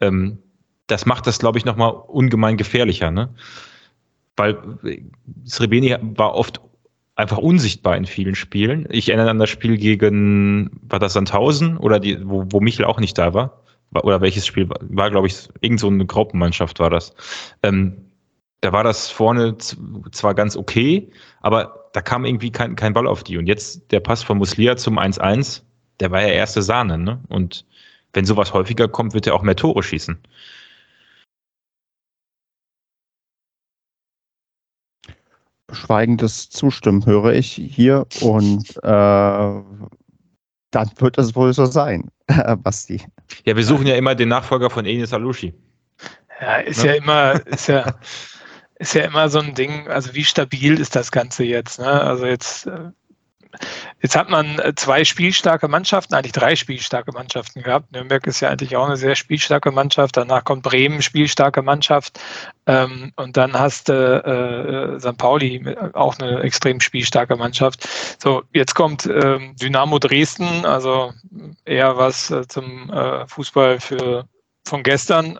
Ähm, das macht das, glaube ich, nochmal ungemein gefährlicher, ne? Weil Srebeni war oft einfach unsichtbar in vielen Spielen. Ich erinnere an das Spiel gegen, war das Sandhausen oder die, wo, wo Michel auch nicht da war? Oder welches Spiel war, war glaube ich, irgend so eine Gruppenmannschaft war das. Ähm, da war das vorne zwar ganz okay, aber da kam irgendwie kein, kein Ball auf die. Und jetzt der Pass von Muslia zum 1-1, der war ja erste Sahne, ne? Und wenn sowas häufiger kommt, wird er auch mehr Tore schießen. Schweigendes Zustimmen höre ich hier und äh, dann wird es wohl so sein, Basti. Ja, wir suchen ja immer den Nachfolger von Enis Alushi. Ja, ist ne? ja immer, ist ja, ist ja immer so ein Ding, also wie stabil ist das Ganze jetzt? Ne? Also jetzt äh, Jetzt hat man äh, zwei spielstarke Mannschaften, eigentlich drei spielstarke Mannschaften gehabt. Nürnberg ist ja eigentlich auch eine sehr spielstarke Mannschaft. Danach kommt Bremen, spielstarke Mannschaft. Ähm, und dann hast du äh, äh, St. Pauli, auch eine extrem spielstarke Mannschaft. So, jetzt kommt ähm, Dynamo Dresden, also eher was äh, zum äh, Fußball für von gestern.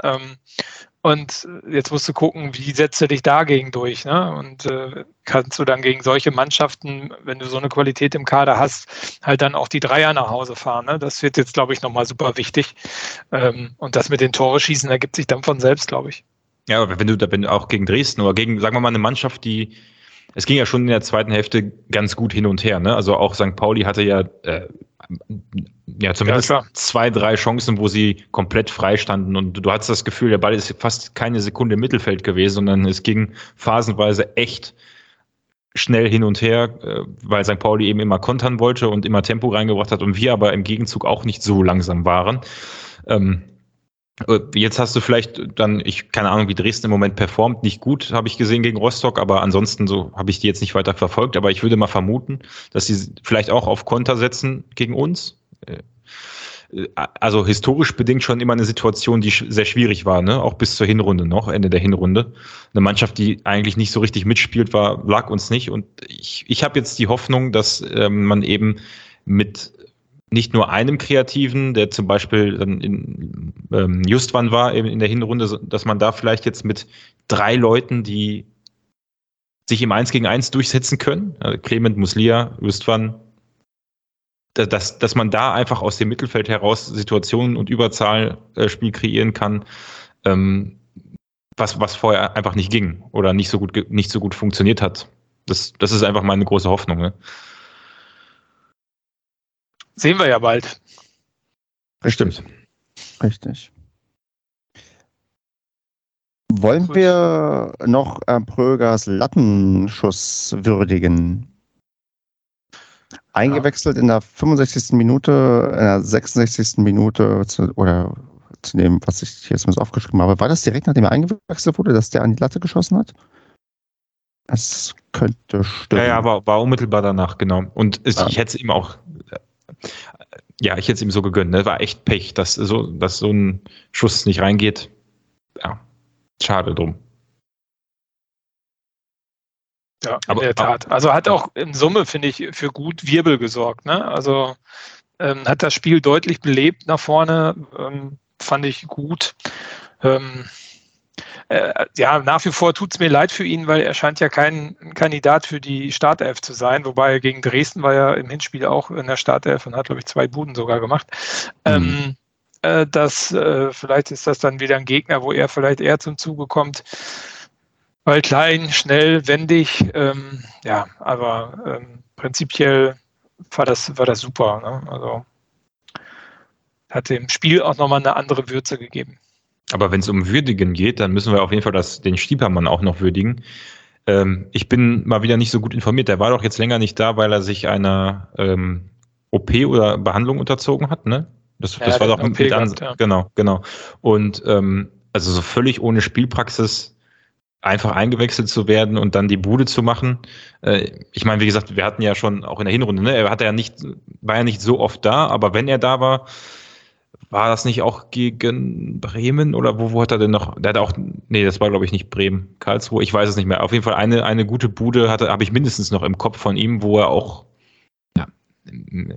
Und jetzt musst du gucken, wie setzt du dich dagegen durch. Ne? Und äh, kannst du dann gegen solche Mannschaften, wenn du so eine Qualität im Kader hast, halt dann auch die Dreier nach Hause fahren. Ne? Das wird jetzt, glaube ich, nochmal super wichtig. Ähm, und das mit den Tore schießen ergibt sich dann von selbst, glaube ich. Ja, aber wenn du da wenn auch gegen Dresden oder gegen, sagen wir mal, eine Mannschaft, die es ging ja schon in der zweiten Hälfte ganz gut hin und her. Ne? Also auch St. Pauli hatte ja äh, ja, zumindest ja, zwei, drei Chancen, wo sie komplett frei standen und du hattest das Gefühl, der Ball ist fast keine Sekunde im Mittelfeld gewesen, sondern es ging phasenweise echt schnell hin und her, äh, weil St. Pauli eben immer kontern wollte und immer Tempo reingebracht hat und wir aber im Gegenzug auch nicht so langsam waren. Ähm, äh, jetzt hast du vielleicht dann, ich keine Ahnung, wie Dresden im Moment performt, nicht gut, habe ich gesehen gegen Rostock, aber ansonsten so habe ich die jetzt nicht weiter verfolgt. Aber ich würde mal vermuten, dass sie vielleicht auch auf Konter setzen gegen uns. Äh, also historisch bedingt schon immer eine Situation, die sehr schwierig war, ne? Auch bis zur Hinrunde noch, Ende der Hinrunde. Eine Mannschaft, die eigentlich nicht so richtig mitspielt, war, lag uns nicht. Und ich, ich habe jetzt die Hoffnung, dass ähm, man eben mit nicht nur einem Kreativen, der zum Beispiel dann in ähm, Justwan war in der Hinrunde, dass man da vielleicht jetzt mit drei Leuten, die sich im Eins gegen Eins durchsetzen können, also Clement, Muslia, Justwan, dass, dass man da einfach aus dem Mittelfeld heraus Situationen und Überzahlspiel kreieren kann, ähm, was, was vorher einfach nicht ging oder nicht so gut, nicht so gut funktioniert hat. Das, das ist einfach meine große Hoffnung. Ne? Sehen wir ja bald. Stimmt. Richtig. Wollen Gut. wir noch äh, Prögers Lattenschuss würdigen? Eingewechselt in der 65. Minute, in der 66. Minute zu, oder zu dem, was ich hier jetzt mal so aufgeschrieben habe. War das direkt nachdem er eingewechselt wurde, dass der an die Latte geschossen hat? Das könnte stimmen. Ja, ja, war, war unmittelbar danach, genau. Und es, Ja. ich hätte es ihm auch, ja, ich hätte es ihm so gegönnt. Ne? War echt Pech, dass so, dass so ein Schuss nicht reingeht. Ja, schade drum. Ja, Aber- in der Tat. Also hat auch in Summe, finde ich, für gut Wirbel gesorgt. Ne? Also ähm, hat das Spiel deutlich belebt nach vorne, ähm, fand ich gut. Ähm, äh, ja, nach wie vor tut es mir leid für ihn, weil er scheint ja kein Kandidat für die Startelf zu sein. Wobei gegen Dresden war er im Hinspiel auch in der Startelf und hat, glaube ich, zwei Buden sogar gemacht. Ähm, äh, das, äh, vielleicht ist das dann wieder ein Gegner, wo er vielleicht eher zum Zuge kommt. Weil klein, schnell, wendig, ähm, ja, aber ähm, prinzipiell war das, war das super. Ne? Also hat dem Spiel auch nochmal eine andere Würze gegeben. Aber wenn es um Würdigen geht, dann müssen wir auf jeden Fall das, den Stiepermann auch noch würdigen. Ähm, ich bin mal wieder nicht so gut informiert. Der war doch jetzt länger nicht da, weil er sich einer ähm, OP oder Behandlung unterzogen hat, ne? Das, Ja, das war doch mit gehabt, ja. genau, genau. Und ähm, also so völlig ohne Spielpraxis einfach eingewechselt zu werden und dann die Bude zu machen. Äh, ich meine, wie gesagt, wir hatten ja schon auch in der Hinrunde, ne? Er hat ja nicht, war ja nicht so oft da, aber wenn er da war, war das nicht auch gegen Bremen oder wo, wo hat er denn noch? Der hat auch, nee, das war glaube ich nicht Bremen, Karlsruhe, ich weiß es nicht mehr. Auf jeden Fall eine, eine gute Bude hatte, habe ich mindestens noch im Kopf von ihm, wo er auch ja,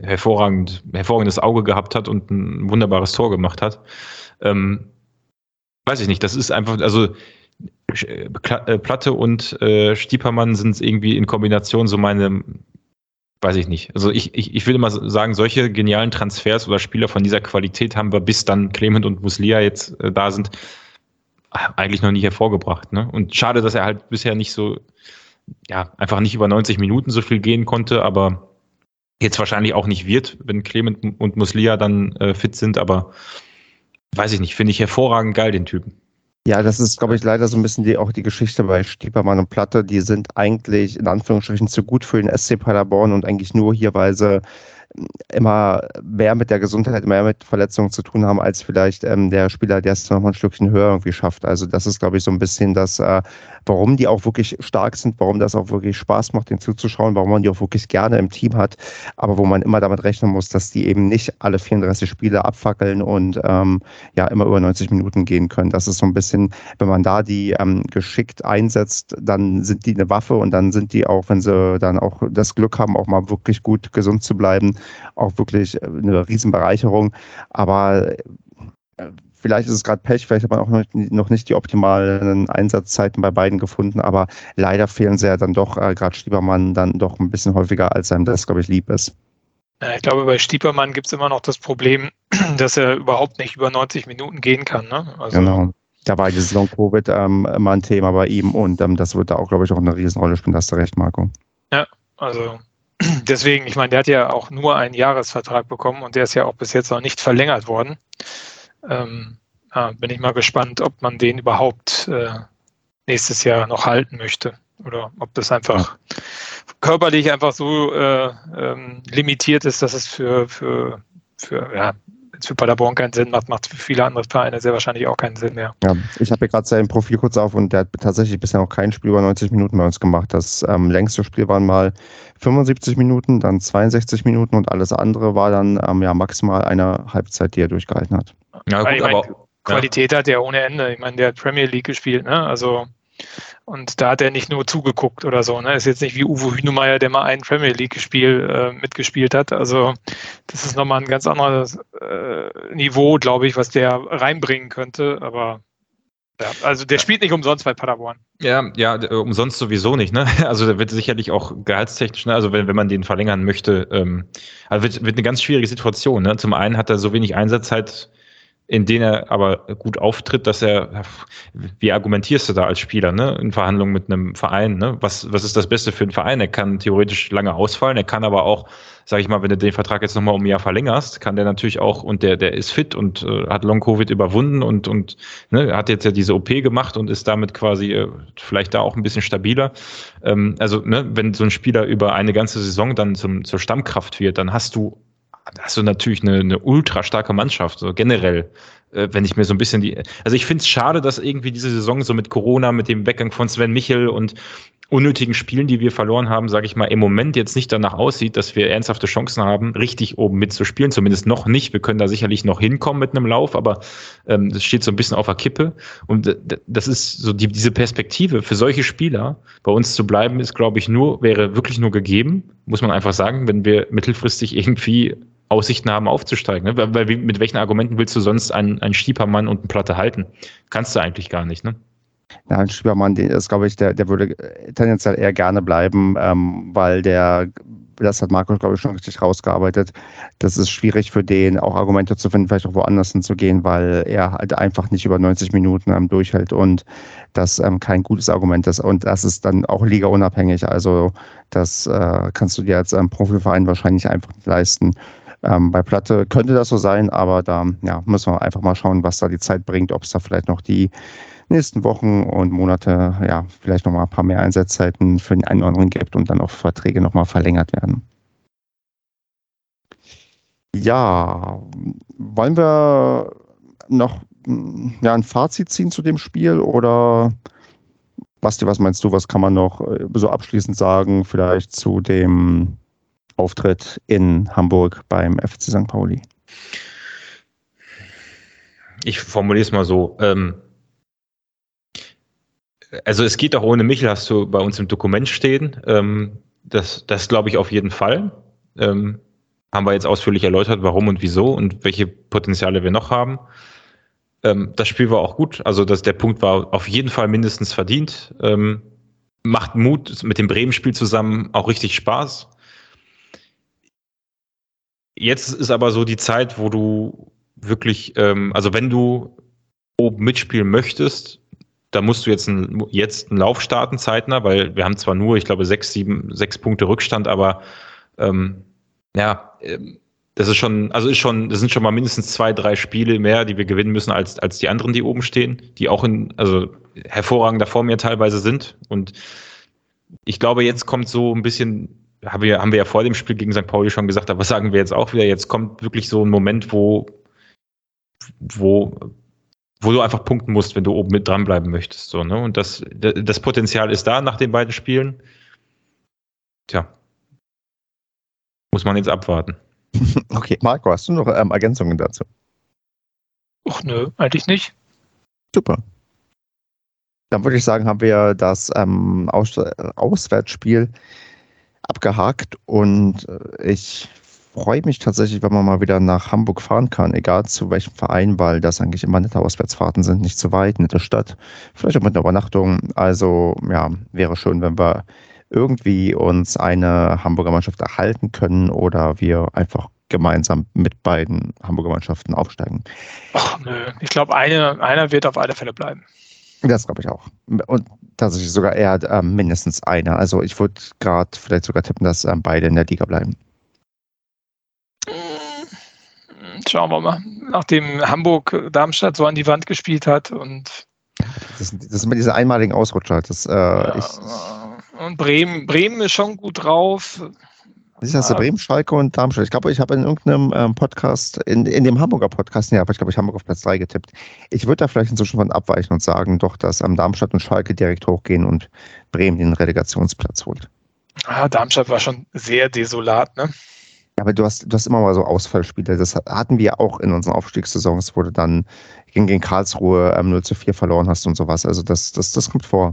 hervorragend, hervorragendes Auge gehabt hat und ein wunderbares Tor gemacht hat. Ähm, weiß ich nicht, das ist einfach, also Kla- äh, Platte und äh, Stiepermann sind irgendwie in Kombination so meine, weiß ich nicht. Also ich, ich, ich will immer sagen, solche genialen Transfers oder Spieler von dieser Qualität haben wir, bis dann Clement und Muslia jetzt äh, da sind, eigentlich noch nie hervorgebracht. Ne? Und schade, dass er halt bisher nicht so, ja, einfach nicht über 90 Minuten so viel gehen konnte, aber jetzt wahrscheinlich auch nicht wird, wenn Clement und Muslia dann äh, fit sind, aber weiß ich nicht, finde ich hervorragend geil, den Typen. Ja, das ist, glaube ich, leider so ein bisschen die, auch die Geschichte bei Stiepermann und Platte. Die sind eigentlich in Anführungsstrichen zu gut für den SC Paderborn und eigentlich nur hier, weil sie immer mehr mit der Gesundheit, mehr mit Verletzungen zu tun haben, als vielleicht ähm, der Spieler, der es noch ein Stückchen höher irgendwie schafft. Also das ist, glaube ich, so ein bisschen das, äh, warum die auch wirklich stark sind, warum das auch wirklich Spaß macht, den zuzuschauen, warum man die auch wirklich gerne im Team hat, aber wo man immer damit rechnen muss, dass die eben nicht alle 34 Spiele abfackeln und ähm, ja immer über 90 Minuten gehen können. Das ist so ein bisschen, wenn man da die ähm, geschickt einsetzt, dann sind die eine Waffe und dann sind die auch, wenn sie dann auch das Glück haben, auch mal wirklich gut gesund zu bleiben, auch wirklich eine Riesenbereicherung. Aber äh, vielleicht ist es gerade Pech, vielleicht hat man auch noch, nicht die optimalen Einsatzzeiten bei beiden gefunden, aber leider fehlen sie ja dann doch, äh, gerade Stiebermann, dann doch ein bisschen häufiger, als einem das, glaube ich, lieb ist. Ja, ich glaube, bei Stiepermann gibt es immer noch das Problem, dass er überhaupt nicht über 90 Minuten gehen kann. Ne? Also, Genau. Da war dieses Long-Covid ähm, immer ein Thema bei ihm und ähm, das wird da auch, glaube ich, auch eine Riesenrolle spielen. Da hast du recht, Marco. Also deswegen, ich meine, der hat ja auch nur einen Jahresvertrag bekommen und der ist ja auch bis jetzt noch nicht verlängert worden. Ähm, ja, bin ich mal gespannt, ob man den überhaupt äh, nächstes Jahr noch halten möchte oder ob das einfach körperlich einfach so äh, ähm, limitiert ist, dass es für, für, für, ja, für Paderborn keinen Sinn macht, macht für viele andere Vereine sehr wahrscheinlich auch keinen Sinn mehr. Ja, ich habe hier gerade sein Profil kurz auf und der hat tatsächlich bisher noch kein Spiel über 90 Minuten bei uns gemacht. Das ähm, längste Spiel waren mal 75 Minuten, dann 62 Minuten und alles andere war dann ähm, ja maximal eine Halbzeit, die er durchgehalten hat. Ja, gut, ich mein, aber Qualität hat er ohne Ende. Ich meine, der hat Premier League gespielt, ne? Also und da hat er nicht nur zugeguckt oder so. Ne? Ist jetzt nicht wie Uwe Hünemeyer, der mal ein Premier League-Spiel äh, mitgespielt hat. Also das ist nochmal ein ganz anderes äh, Niveau, glaube ich, was der reinbringen könnte. Aber ja, also der spielt nicht umsonst bei Paderborn. Ja, ja, d- umsonst sowieso nicht, ne? Also da wird sicherlich auch gehaltstechnisch, ne? also wenn, wenn man den verlängern möchte, ähm, also wird, wird eine ganz schwierige Situation. Ne? Zum einen hat er so wenig Einsatzzeit in denen er aber gut auftritt, dass er, wie argumentierst du da als Spieler, ne, in Verhandlungen mit einem Verein, ne? Was, was ist das Beste für einen Verein? Er kann theoretisch lange ausfallen, er kann aber auch, sag ich mal, wenn du den Vertrag jetzt nochmal um ein Jahr verlängerst, kann der natürlich auch, und der, der ist fit und äh, hat Long-Covid überwunden und, und ne, hat jetzt ja diese OP gemacht und ist damit quasi äh, vielleicht da auch ein bisschen stabiler. Ähm, also, ne, wenn so ein Spieler über eine ganze Saison dann zum, zur Stammkraft wird, dann hast du hast du natürlich eine, eine ultra starke Mannschaft, so generell. Äh, wenn ich mir so ein bisschen die. Also ich finde es schade, dass irgendwie diese Saison so mit Corona, mit dem Weggang von Sven Michel und unnötigen Spielen, die wir verloren haben, sage ich mal, im Moment jetzt nicht danach aussieht, dass wir ernsthafte Chancen haben, richtig oben mitzuspielen. Zumindest noch nicht. Wir können da sicherlich noch hinkommen mit einem Lauf, aber ähm, das steht so ein bisschen auf der Kippe. Und das ist so die, diese Perspektive für solche Spieler bei uns zu bleiben, ist, glaube ich, nur, wäre wirklich nur gegeben, muss man einfach sagen, wenn wir mittelfristig irgendwie Aussichten haben, aufzusteigen. Ne? Weil, weil, mit welchen Argumenten willst du sonst einen, einen Stiepermann und eine Platte halten? Kannst du eigentlich gar nicht, ne? Ja, ein Stiepermann, der ist, glaube ich, der, der würde tendenziell eher gerne bleiben, ähm, weil der, das hat Markus, glaube ich, schon richtig rausgearbeitet. Das ist schwierig für den, auch Argumente zu finden, vielleicht auch woanders hinzugehen, weil er halt einfach nicht über 90 Minuten ähm, durchhält und das ähm, kein gutes Argument ist. Und das ist dann auch ligaunabhängig. Also das äh, kannst du dir als ähm, Profiverein wahrscheinlich einfach nicht leisten. Ähm, bei Platte könnte das so sein, aber da ja, müssen wir einfach mal schauen, was da die Zeit bringt, ob es da vielleicht noch die nächsten Wochen und Monate, ja, vielleicht noch mal ein paar mehr Einsatzzeiten für den einen oder anderen gibt und dann auch Verträge noch mal verlängert werden. Ja, wollen wir noch ja, ein Fazit ziehen zu dem Spiel oder Basti, was meinst du, was kann man noch äh, so abschließend sagen, vielleicht zu dem Auftritt in Hamburg beim FC St. Pauli? Ich formuliere es mal so. Ähm, also es geht auch ohne Michel, hast du bei uns im Dokument stehen. Ähm, das das glaube ich auf jeden Fall. Ähm, haben wir jetzt ausführlich erläutert, warum und wieso und welche Potenziale wir noch haben. Ähm, das Spiel war auch gut. Also das, der Punkt war auf jeden Fall mindestens verdient. Ähm, macht Mut mit dem Bremen-Spiel zusammen auch richtig Spaß. Jetzt ist aber so die Zeit, wo du wirklich, ähm, also wenn du oben mitspielen möchtest, da musst du jetzt, ein, jetzt einen Lauf starten, zeitnah, weil wir haben zwar nur, ich glaube, sechs, sieben, sechs Punkte Rückstand, aber ähm, ja, ähm, das ist schon, also ist schon, das sind schon mal mindestens zwei, drei Spiele mehr, die wir gewinnen müssen als, als die anderen, die oben stehen, die auch in, also hervorragender Form ja teilweise sind. Und ich glaube, jetzt kommt so ein bisschen haben wir, haben wir ja vor dem Spiel gegen St. Pauli schon gesagt, aber sagen wir jetzt auch wieder, jetzt kommt wirklich so ein Moment, wo, wo, wo du einfach punkten musst, wenn du oben mit dranbleiben möchtest. So, ne? Und das, das Potenzial ist da nach den beiden Spielen. Tja. Muss man jetzt abwarten. Okay, Marco, hast du noch ähm, Ergänzungen dazu? Ach nö, eigentlich nicht. Super. Dann würde ich sagen, haben wir das ähm, Aus Auswärtsspiel abgehakt und äh, ich freue mich tatsächlich, wenn man mal wieder nach Hamburg fahren kann, egal zu welchem Verein, weil das eigentlich immer nette Auswärtsfahrten sind, nicht zu weit, nette Stadt, vielleicht auch mit einer Übernachtung. Also ja, wäre schön, wenn wir irgendwie uns eine Hamburger Mannschaft erhalten können oder wir einfach gemeinsam mit beiden Hamburger Mannschaften aufsteigen. Ach nö, ich glaube, eine, einer wird auf alle Fälle bleiben. Das glaube ich auch. Und tatsächlich sogar eher ähm, mindestens einer. Also ich würde gerade vielleicht sogar tippen, dass ähm, beide in der Liga bleiben. Hm, schauen wir mal. Nachdem Hamburg Darmstadt so an die Wand gespielt hat und das, das ist immer diese einmaligen Ausrutscher. Das, äh, ja, ich, und Bremen, Bremen ist schon gut drauf. Das ist ja. Bremen, Schalke und Darmstadt. Ich glaube, ich habe in irgendeinem ähm, Podcast, in, in dem Hamburger Podcast, ja, aber ich glaube, ich Hamburg auf Platz 3 getippt. Ich würde da vielleicht inzwischen von abweichen und sagen, doch, dass ähm, Darmstadt und Schalke direkt hochgehen und Bremen den Relegationsplatz holt. Ah, Darmstadt war schon sehr desolat, ne? Ja, aber du hast, du hast immer mal so Ausfallspiele. Das hatten wir auch in unseren Aufstiegssaisons, wo du dann gegen, gegen Karlsruhe ähm, 0 zu 4 verloren hast und sowas. Also das, das, das kommt vor.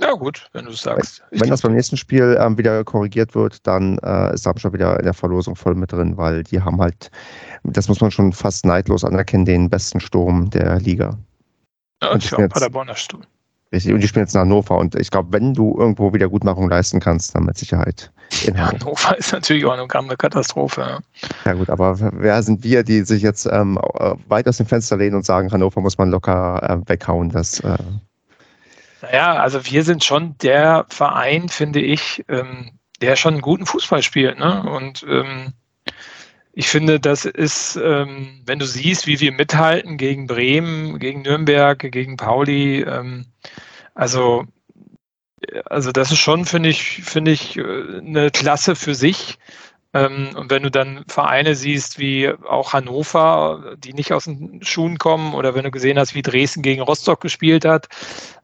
Ja, gut, wenn du es sagst. Wenn, wenn das beim nächsten Spiel ähm, wieder korrigiert wird, dann äh, ist Darmstadt wieder in der Verlosung voll mit drin, weil die haben halt, das muss man schon fast neidlos anerkennen, den besten Sturm der Liga. Ja, und ich glaube, Paderborner Sturm. Richtig, und die spielen jetzt in Hannover und ich glaube, wenn du irgendwo Wiedergutmachung leisten kannst, dann mit Sicherheit In ja, Hannover ist natürlich auch eine Katastrophe. Ja. ja gut, aber wer sind wir, die sich jetzt ähm, weit aus dem Fenster lehnen und sagen, Hannover muss man locker äh, weghauen? Das, äh naja, also wir sind schon der Verein, finde ich, ähm, der schon einen guten Fußball spielt. Ne? Und ähm, ich finde, das ist, ähm, wenn du siehst, wie wir mithalten gegen Bremen, gegen Nürnberg, gegen Pauli, ähm, also, also das ist schon, finde ich, finde ich, äh, eine Klasse für sich. Ähm, und wenn du dann Vereine siehst wie auch Hannover, die nicht aus den Schuhen kommen, oder wenn du gesehen hast, wie Dresden gegen Rostock gespielt hat,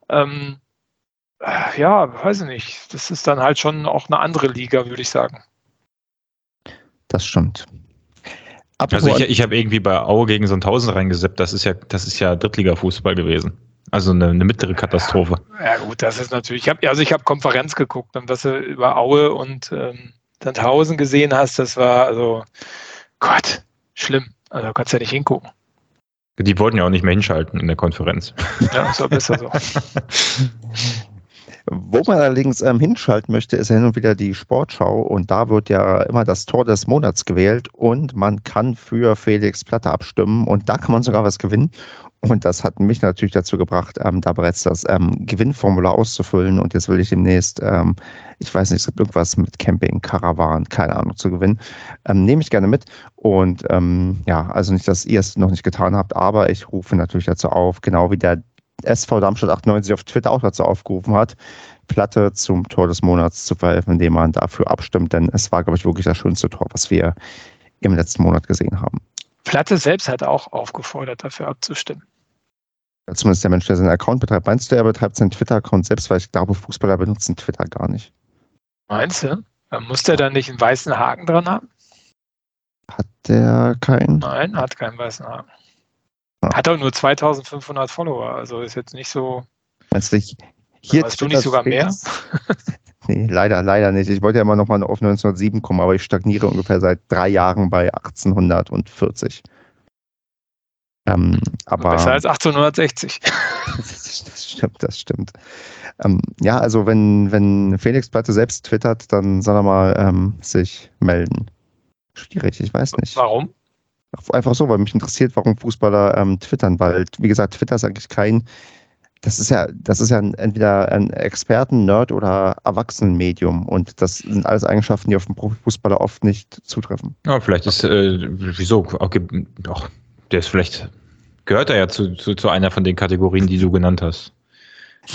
ähm, äh, ja, weiß ich nicht. Das ist dann halt schon auch eine andere Liga, würde ich sagen. Das stimmt. Also ich, ich habe irgendwie bei Aue gegen so ein reingesippt. Das ist ja, das ist ja Drittliga-Fußball gewesen. Also eine, eine, mittlere Katastrophe. Ja, gut, das ist natürlich. Ich hab, also ich habe Konferenz geguckt und was du über Aue und ähm, Sandhausen gesehen hast, das war also Gott, schlimm. Also kannst ja nicht hingucken. Die wollten ja auch nicht mehr hinschalten in der Konferenz. Ja, ist doch besser so. Wo man allerdings ähm, hinschalten möchte, ist ja hin und wieder die Sportschau und da wird ja immer das Tor des Monats gewählt und man kann für Felix Platte abstimmen und da kann man sogar was gewinnen. Und das hat mich natürlich dazu gebracht, ähm, da bereits das ähm, Gewinnformular auszufüllen. Und jetzt will ich demnächst, ähm, ich weiß nicht, es gibt irgendwas mit Camping, Caravan, keine Ahnung, zu gewinnen. Ähm, nehme ich gerne mit. Und ähm, ja, also nicht, dass ihr es noch nicht getan habt, aber ich rufe natürlich dazu auf, genau wie der SV Darmstadt 98 auf Twitter auch dazu aufgerufen hat, Platte zum Tor des Monats zu verhelfen, indem man dafür abstimmt. Denn es war, glaube ich, wirklich das schönste Tor, was wir im letzten Monat gesehen haben. Platte selbst hat auch aufgefordert, dafür abzustimmen. Zumindest der Mensch, der seinen Account betreibt. Meinst du, er betreibt seinen Twitter-Account selbst? Weil ich glaube, Fußballer benutzen Twitter gar nicht. Meinst du? Muss der dann nicht einen weißen Haken dran haben? Hat der keinen? Nein, hat keinen weißen Haken. Hat auch nur 2500 Follower, also ist jetzt nicht so. Meinst du, hier hast du nicht sogar mehr? nee, leider, leider nicht. Ich wollte ja immer noch mal auf 1907 kommen, aber ich stagniere ungefähr seit drei Jahren bei 1840. Ähm, aber, Besser als 1860. das stimmt, das stimmt. Ähm, ja, also wenn, wenn Felix Platte selbst twittert, dann soll er mal ähm, sich melden. Schwierig, ich weiß nicht. Warum? Einfach so, weil mich interessiert, warum Fußballer ähm, twittern, weil, wie gesagt, Twitter ist eigentlich kein, das ist ja, das ist ja ein, entweder ein Experten, Nerd oder Erwachsenenmedium und das sind alles Eigenschaften, die auf den Profifußballer oft nicht zutreffen. Ja, vielleicht ist, äh, wieso, okay, doch, der ist vielleicht, gehört er ja zu, zu, zu einer von den Kategorien, die du genannt hast.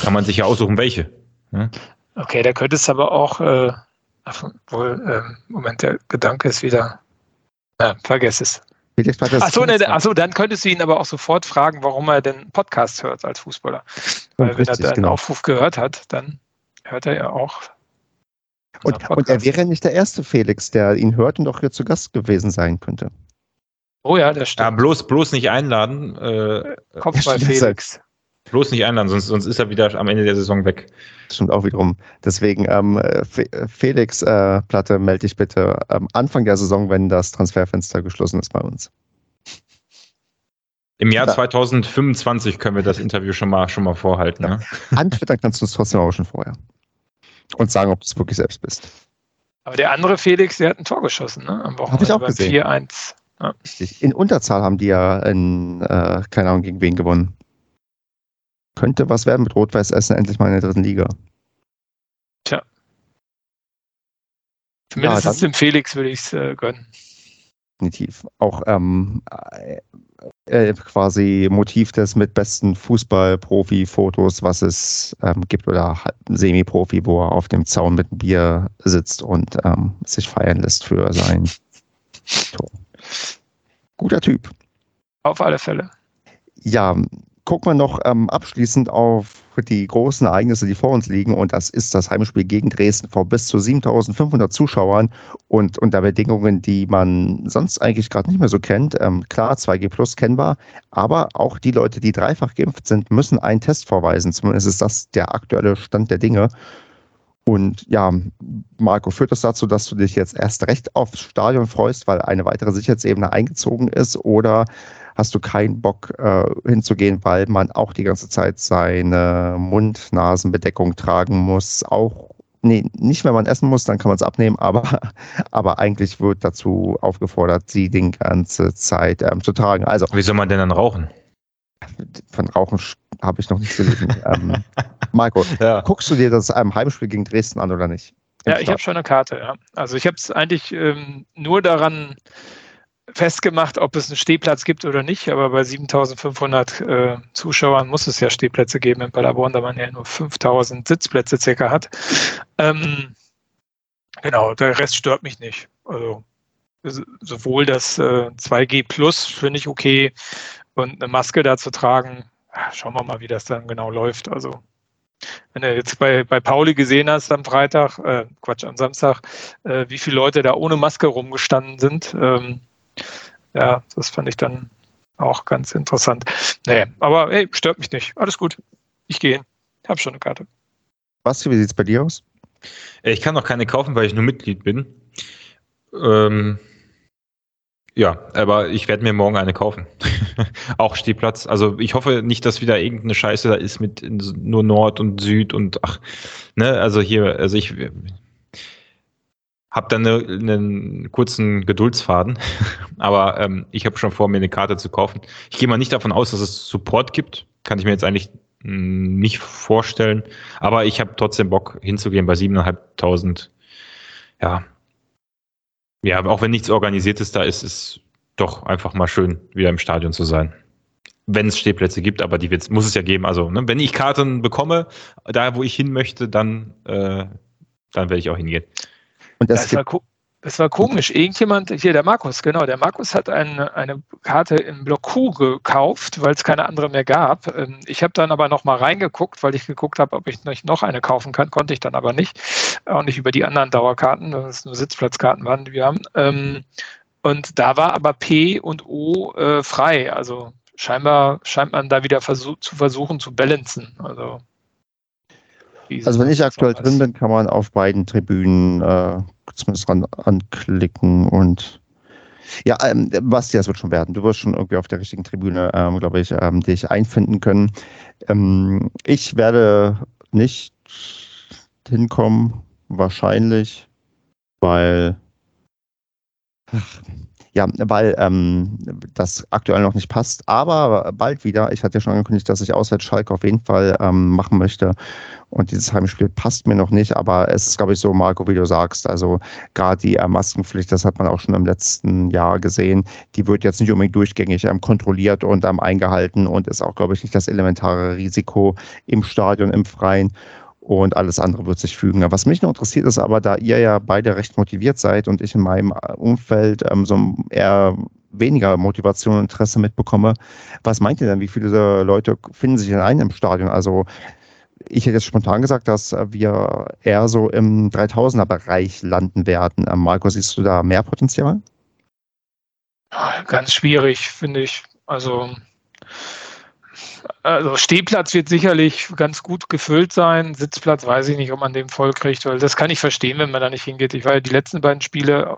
Kann man sich ja aussuchen, welche. Ja? Okay, da könnte es aber auch, äh, wohl, äh, Moment, der Gedanke ist wieder, äh, vergess es. Achso, ne, achso, dann könntest du ihn aber auch sofort fragen, warum er denn Podcast hört als Fußballer. Weil wenn er den genau. Aufruf gehört hat, dann hört er ja auch. Und, und, er wäre nicht der erste Felix, der ihn hört und auch hier zu Gast gewesen sein könnte. Oh ja, das stimmt. Ja, bloß, bloß nicht einladen. Äh, bei Felix. Bloß nicht einladen, sonst, sonst ist er wieder am Ende der Saison weg. Das stimmt auch wiederum. Deswegen, ähm, Felix äh, Platte, melde dich bitte am Anfang der Saison, wenn das Transferfenster geschlossen ist bei uns. Im Jahr 2025 können wir das Interview schon mal, schon mal vorhalten. Ja. Ne? Antwittern kannst du es trotzdem auch schon vorher. Und sagen, ob du es wirklich selbst bist. Aber der andere Felix, der hat ein Tor geschossen, ne? Am Wochenende Hab ich auch gesehen. 4-1. Ja. In Unterzahl haben die ja in, äh, keine Ahnung, gegen wen gewonnen könnte was werden mit Rot-Weiß Essen endlich mal in der dritten Liga. Tja. Zumindest ja, dem Felix würde ich es äh, gönnen. Definitiv. Auch ähm, äh, äh, quasi Motiv des mit besten Fußball-Profi-Fotos, was es ähm, gibt, oder Semi-Profi, wo er auf dem Zaun mit einem Bier sitzt und ähm, sich feiern lässt für sein Tor. Guter Typ. Auf alle Fälle. Ja, gucken wir noch ähm, abschließend auf die großen Ereignisse, die vor uns liegen. Und das ist das Heimspiel gegen Dresden vor bis zu 7500 Zuschauern und unter Bedingungen, die man sonst eigentlich gerade nicht mehr so kennt. Ähm, klar, 2G Plus kennbar, aber auch die Leute, die dreifach geimpft sind, müssen einen Test vorweisen. Zumindest ist das der aktuelle Stand der Dinge. Und ja, Marco, führt das dazu, dass du dich jetzt erst recht aufs Stadion freust, weil eine weitere Sicherheitsebene eingezogen ist? Oder hast du keinen Bock äh, hinzugehen, weil man auch die ganze Zeit seine Mund-Nasen-Bedeckung tragen muss, auch nee, nicht wenn man essen muss, dann kann man es abnehmen, aber, aber eigentlich wird dazu aufgefordert, sie die ganze Zeit ähm, zu tragen. Also, Wie soll man denn dann rauchen? Von Rauchen habe ich noch nicht gelesen. ähm, Marco, Ja. guckst du dir das ähm, Heimspiel gegen Dresden an oder nicht? Im Ja, ich habe schon eine Karte, ja. Also ich habe es eigentlich ähm, nur daran festgemacht, ob es einen Stehplatz gibt oder nicht, aber bei 7500 äh, Zuschauern muss es ja Stehplätze geben in Paderborn, da man ja nur 5000 Sitzplätze circa hat. Ähm, genau, der Rest stört mich nicht. Also sowohl das äh, 2G Plus finde ich okay und eine Maske da zu tragen, ja, schauen wir mal, wie das dann genau läuft. Also wenn du jetzt bei, bei Pauli gesehen hast am Freitag, äh, Quatsch, am Samstag, äh, wie viele Leute da ohne Maske rumgestanden sind, ähm, ja, das fand ich dann auch ganz interessant. Nee, aber hey, stört mich nicht. Alles gut. Ich gehe hin. Ich habe schon eine Karte. Basti, wie sieht es bei dir aus? Ich kann noch keine kaufen, weil ich nur Mitglied bin. Ähm, ja, aber ich werde mir morgen eine kaufen. auch Stehplatz. Also ich hoffe nicht, dass wieder irgendeine Scheiße da ist mit nur Nord und Süd und ach, ne, also hier, also ich habe dann eine, einen kurzen Geduldsfaden, aber ähm, ich habe schon vor, mir eine Karte zu kaufen. Ich gehe mal nicht davon aus, dass es Support gibt. Kann ich mir jetzt eigentlich mh, nicht vorstellen. Aber ich habe trotzdem Bock hinzugehen bei 7.500. Ja. Ja, aber auch wenn nichts Organisiertes da ist, ist doch einfach mal schön, wieder im Stadion zu sein. Wenn es Stehplätze gibt, aber die wird's, muss es ja geben. Also, ne, wenn ich Karten bekomme, da wo ich hin möchte, dann, äh, dann werde ich auch hingehen. Und Das war, gibt, das war komisch. Irgendjemand, hier der Markus, genau, der Markus hat eine, eine Karte im Block Q gekauft, weil es keine andere mehr gab. Ähm, Ich habe dann aber noch mal reingeguckt, weil ich geguckt habe, ob ich noch eine kaufen kann. Konnte ich dann aber nicht. Auch nicht über die anderen Dauerkarten, das es nur Sitzplatzkarten waren, die wir haben. Ähm, Und da war aber P und O äh, frei. Also scheinbar scheint man da wieder versuch, zu versuchen zu balancen. Also, also wenn ich aktuell drin bin, kann man auf beiden Tribünen äh, zumindest ran, anklicken und ja, ähm, Basti, das wird schon werden. Du wirst schon irgendwie auf der richtigen Tribüne, ähm, glaube ich, ähm, dich einfinden können. Ähm, ich werde nicht hinkommen, wahrscheinlich, weil ja, weil ähm, das aktuell noch nicht passt, aber bald wieder. Ich hatte ja schon angekündigt, dass ich auswärts Schalke auf jeden Fall ähm, machen möchte. Und dieses Heimspiel passt mir noch nicht, aber es ist, glaube ich, so, Marco, wie du sagst. Also gerade die äh, Maskenpflicht, das hat man auch schon im letzten Jahr gesehen, die wird jetzt nicht unbedingt durchgängig ähm, kontrolliert und ähm, eingehalten und ist auch, glaube ich, nicht das elementare Risiko im Stadion, im Freien. Und alles andere wird sich fügen. Was mich noch interessiert ist aber, da ihr ja beide recht motiviert seid und ich in meinem Umfeld ähm, so eher weniger Motivation und Interesse mitbekomme, was meint ihr denn, wie viele Leute finden sich denn ein im Stadion? Also ich hätte jetzt spontan gesagt, dass wir eher so im 3000er-Bereich landen werden. Ähm, Marco, siehst du da mehr Potenzial? Ganz schwierig, finde ich. Also, also Stehplatz wird sicherlich ganz gut gefüllt sein. Sitzplatz weiß ich nicht, ob man den voll kriegt, weil das kann ich verstehen, wenn man da nicht hingeht. Ich war ja die letzten beiden Spiele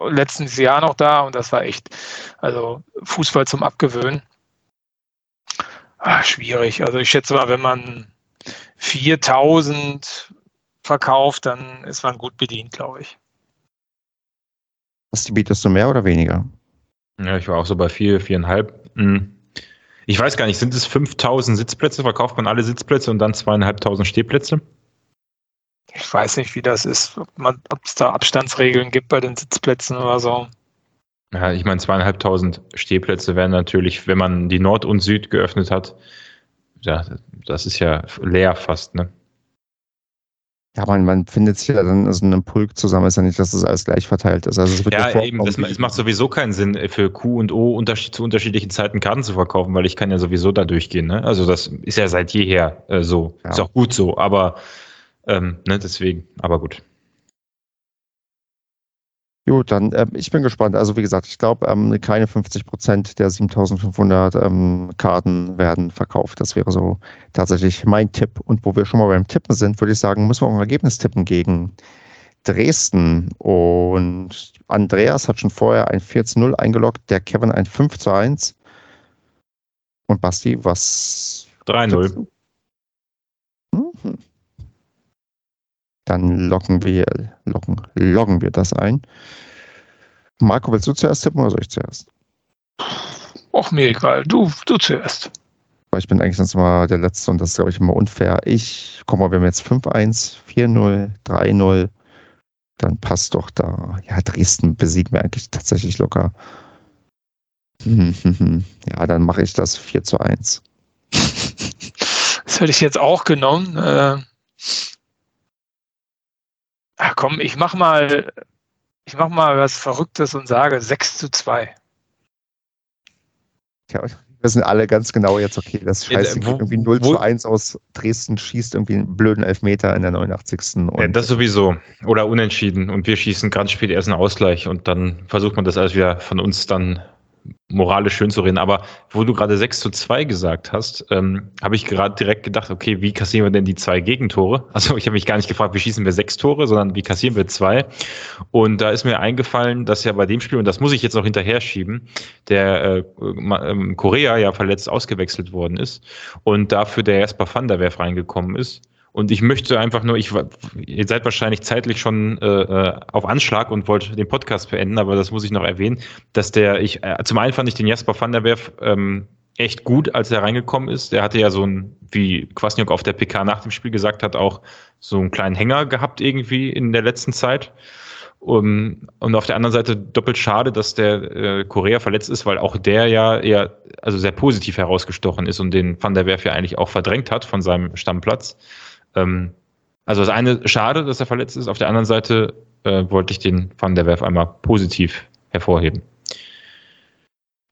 äh, letztes Jahr noch da und das war echt, also Fußball zum Abgewöhnen. Ah, schwierig. Also ich schätze mal, wenn man 4000 verkauft, dann ist man gut bedient, glaube ich. Was bietest du mehr oder weniger? Ja, ich war auch so bei vier, viereinhalb. Hm. Ich weiß gar nicht, sind es 5000 Sitzplätze? Verkauft man alle Sitzplätze und dann zweieinhalbtausend Stehplätze? Ich weiß nicht, wie das ist, ob es da Abstandsregeln gibt bei den Sitzplätzen oder so. Ja, ich meine, zweieinhalbtausend Stehplätze wären natürlich, wenn man die Nord und Süd geöffnet hat, ja, das ist ja leer fast, ne? Ja, man, man findet sich ja dann so einen Pulk zusammen, ist ja nicht, dass das alles gleich verteilt ist. Also es wird Ja, ja eben, das, es macht sowieso keinen Sinn, für Q und O unterschied, zu unterschiedlichen Zeiten Karten zu verkaufen, weil ich kann ja sowieso da durchgehen, ne? Also das ist ja seit jeher äh, so. Ja. Ist auch gut so, aber ähm, ne, deswegen, aber gut. Gut, dann ähm, ich bin gespannt. Also wie gesagt, ich glaube, ähm, keine 50 Prozent der 7500 ähm, Karten werden verkauft. Das wäre so tatsächlich mein Tipp. Und wo wir schon mal beim Tippen sind, würde ich sagen, müssen wir auch ein Ergebnis tippen gegen Dresden. Und Andreas hat schon vorher ein 4 zu 0 eingeloggt, der Kevin ein 5 zu 1. Und Basti, was? 3-0. Dann locken wir, locken, loggen wir das ein. Marco, willst du zuerst tippen oder soll ich zuerst? Och, mir egal. Du, du zuerst. Weil ich bin eigentlich sonst mal der Letzte und das ist, glaube ich, immer unfair. Ich, guck mal, wir haben jetzt 5-1, 4-0, 3-0. Dann passt doch da. Ja, Dresden besiegen wir eigentlich tatsächlich locker. Ja, dann mache ich das 4 zu 1. Das hätte ich jetzt auch genommen. Ach komm, ich mach mal, ich mach mal was Verrücktes und sage 6 zu 2. Ja, wir wissen alle ganz genau jetzt, okay, das scheiße, ja, irgendwie 0 wo, zu 1 aus Dresden schießt irgendwie einen blöden Elfmeter in der 89. Und ja, das sowieso. Oder unentschieden. Und wir schießen ganz spät erst einen Ausgleich und dann versucht man das alles wieder von uns dann moralisch schön zu reden, aber wo du gerade 6 zu 2 gesagt hast, ähm, habe ich gerade direkt gedacht, okay, wie kassieren wir denn die zwei Gegentore? Also ich habe mich gar nicht gefragt, wie schießen wir sechs Tore, sondern wie kassieren wir zwei? Und da ist mir eingefallen, dass ja bei dem Spiel, und das muss ich jetzt noch hinterher schieben, der äh, äh, Korea ja verletzt ausgewechselt worden ist und dafür der Jasper van der Werf reingekommen ist. Und ich möchte einfach nur, ich, ihr seid wahrscheinlich zeitlich schon äh, äh, auf Anschlag und wollt den Podcast beenden, aber das muss ich noch erwähnen, dass der, ich, äh, zum einen fand ich den Jasper van der Werf ähm, echt gut, als er reingekommen ist. Der hatte ja so ein, wie Kwasniok auf der PK nach dem Spiel gesagt hat, auch so einen kleinen Hänger gehabt irgendwie in der letzten Zeit. Um, und auf der anderen Seite doppelt schade, dass der äh, Korea verletzt ist, weil auch der ja eher also sehr positiv herausgestochen ist und den Van der Werf ja eigentlich auch verdrängt hat von seinem Stammplatz. Ähm, also das eine, schade, dass er verletzt ist. Auf der anderen Seite äh, wollte ich den Van der Werf einmal positiv hervorheben.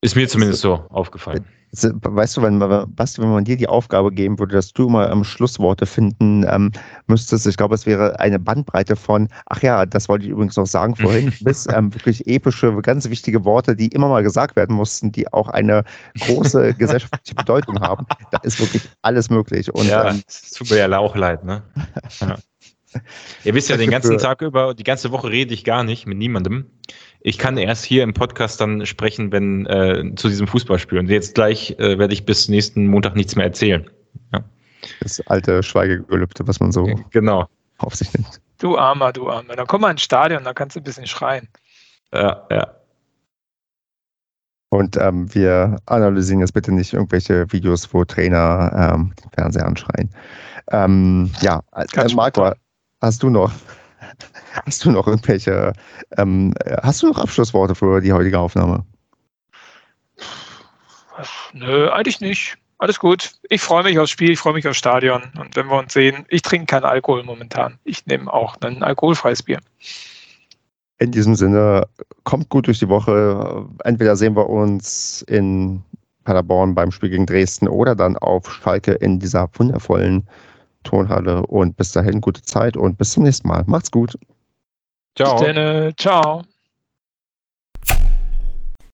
Ist mir zumindest so aufgefallen. Weißt du, wenn man, Basti, wenn man dir die Aufgabe geben würde, dass du mal am Schlussworte finden ähm, müsstest, ich glaube, es wäre eine Bandbreite von, ach ja, das wollte ich übrigens noch sagen vorhin, bis ähm, wirklich epische, ganz wichtige Worte, die immer mal gesagt werden mussten, die auch eine große gesellschaftliche Bedeutung haben. Da ist wirklich alles möglich. Und, ja, ähm, es tut mir ja auch leid, ne? Ja. Ihr wisst ja, den ganzen Tag über, die ganze Woche rede ich gar nicht mit niemandem. Ich kann erst hier im Podcast dann sprechen, wenn äh, zu diesem Fußballspiel. Und jetzt gleich äh, werde ich bis nächsten Montag nichts mehr erzählen. Ja. Das alte Schweigegelübde, was man so genau. auf sich nimmt. Du Armer, du Armer. Dann komm mal ins Stadion, dann kannst du ein bisschen schreien. Ja, ja. Und ähm, wir analysieren jetzt bitte nicht irgendwelche Videos, wo Trainer ähm, den Fernseher anschreien. Ähm, ja, äh, Marco, hast du noch Hast du noch irgendwelche, ähm, hast du noch Abschlussworte für die heutige Aufnahme? Nö, eigentlich nicht. Alles gut. Ich freue mich aufs Spiel, ich freue mich aufs Stadion. Und wenn wir uns sehen, ich trinke keinen Alkohol momentan. Ich nehme auch ein alkoholfreies Bier. In diesem Sinne, kommt gut durch die Woche. Entweder sehen wir uns in Paderborn beim Spiel gegen Dresden oder dann auf Schalke in dieser wundervollen Tonhalle. Und bis dahin gute Zeit und bis zum nächsten Mal. Macht's gut. Ciao. Bis dann, ciao.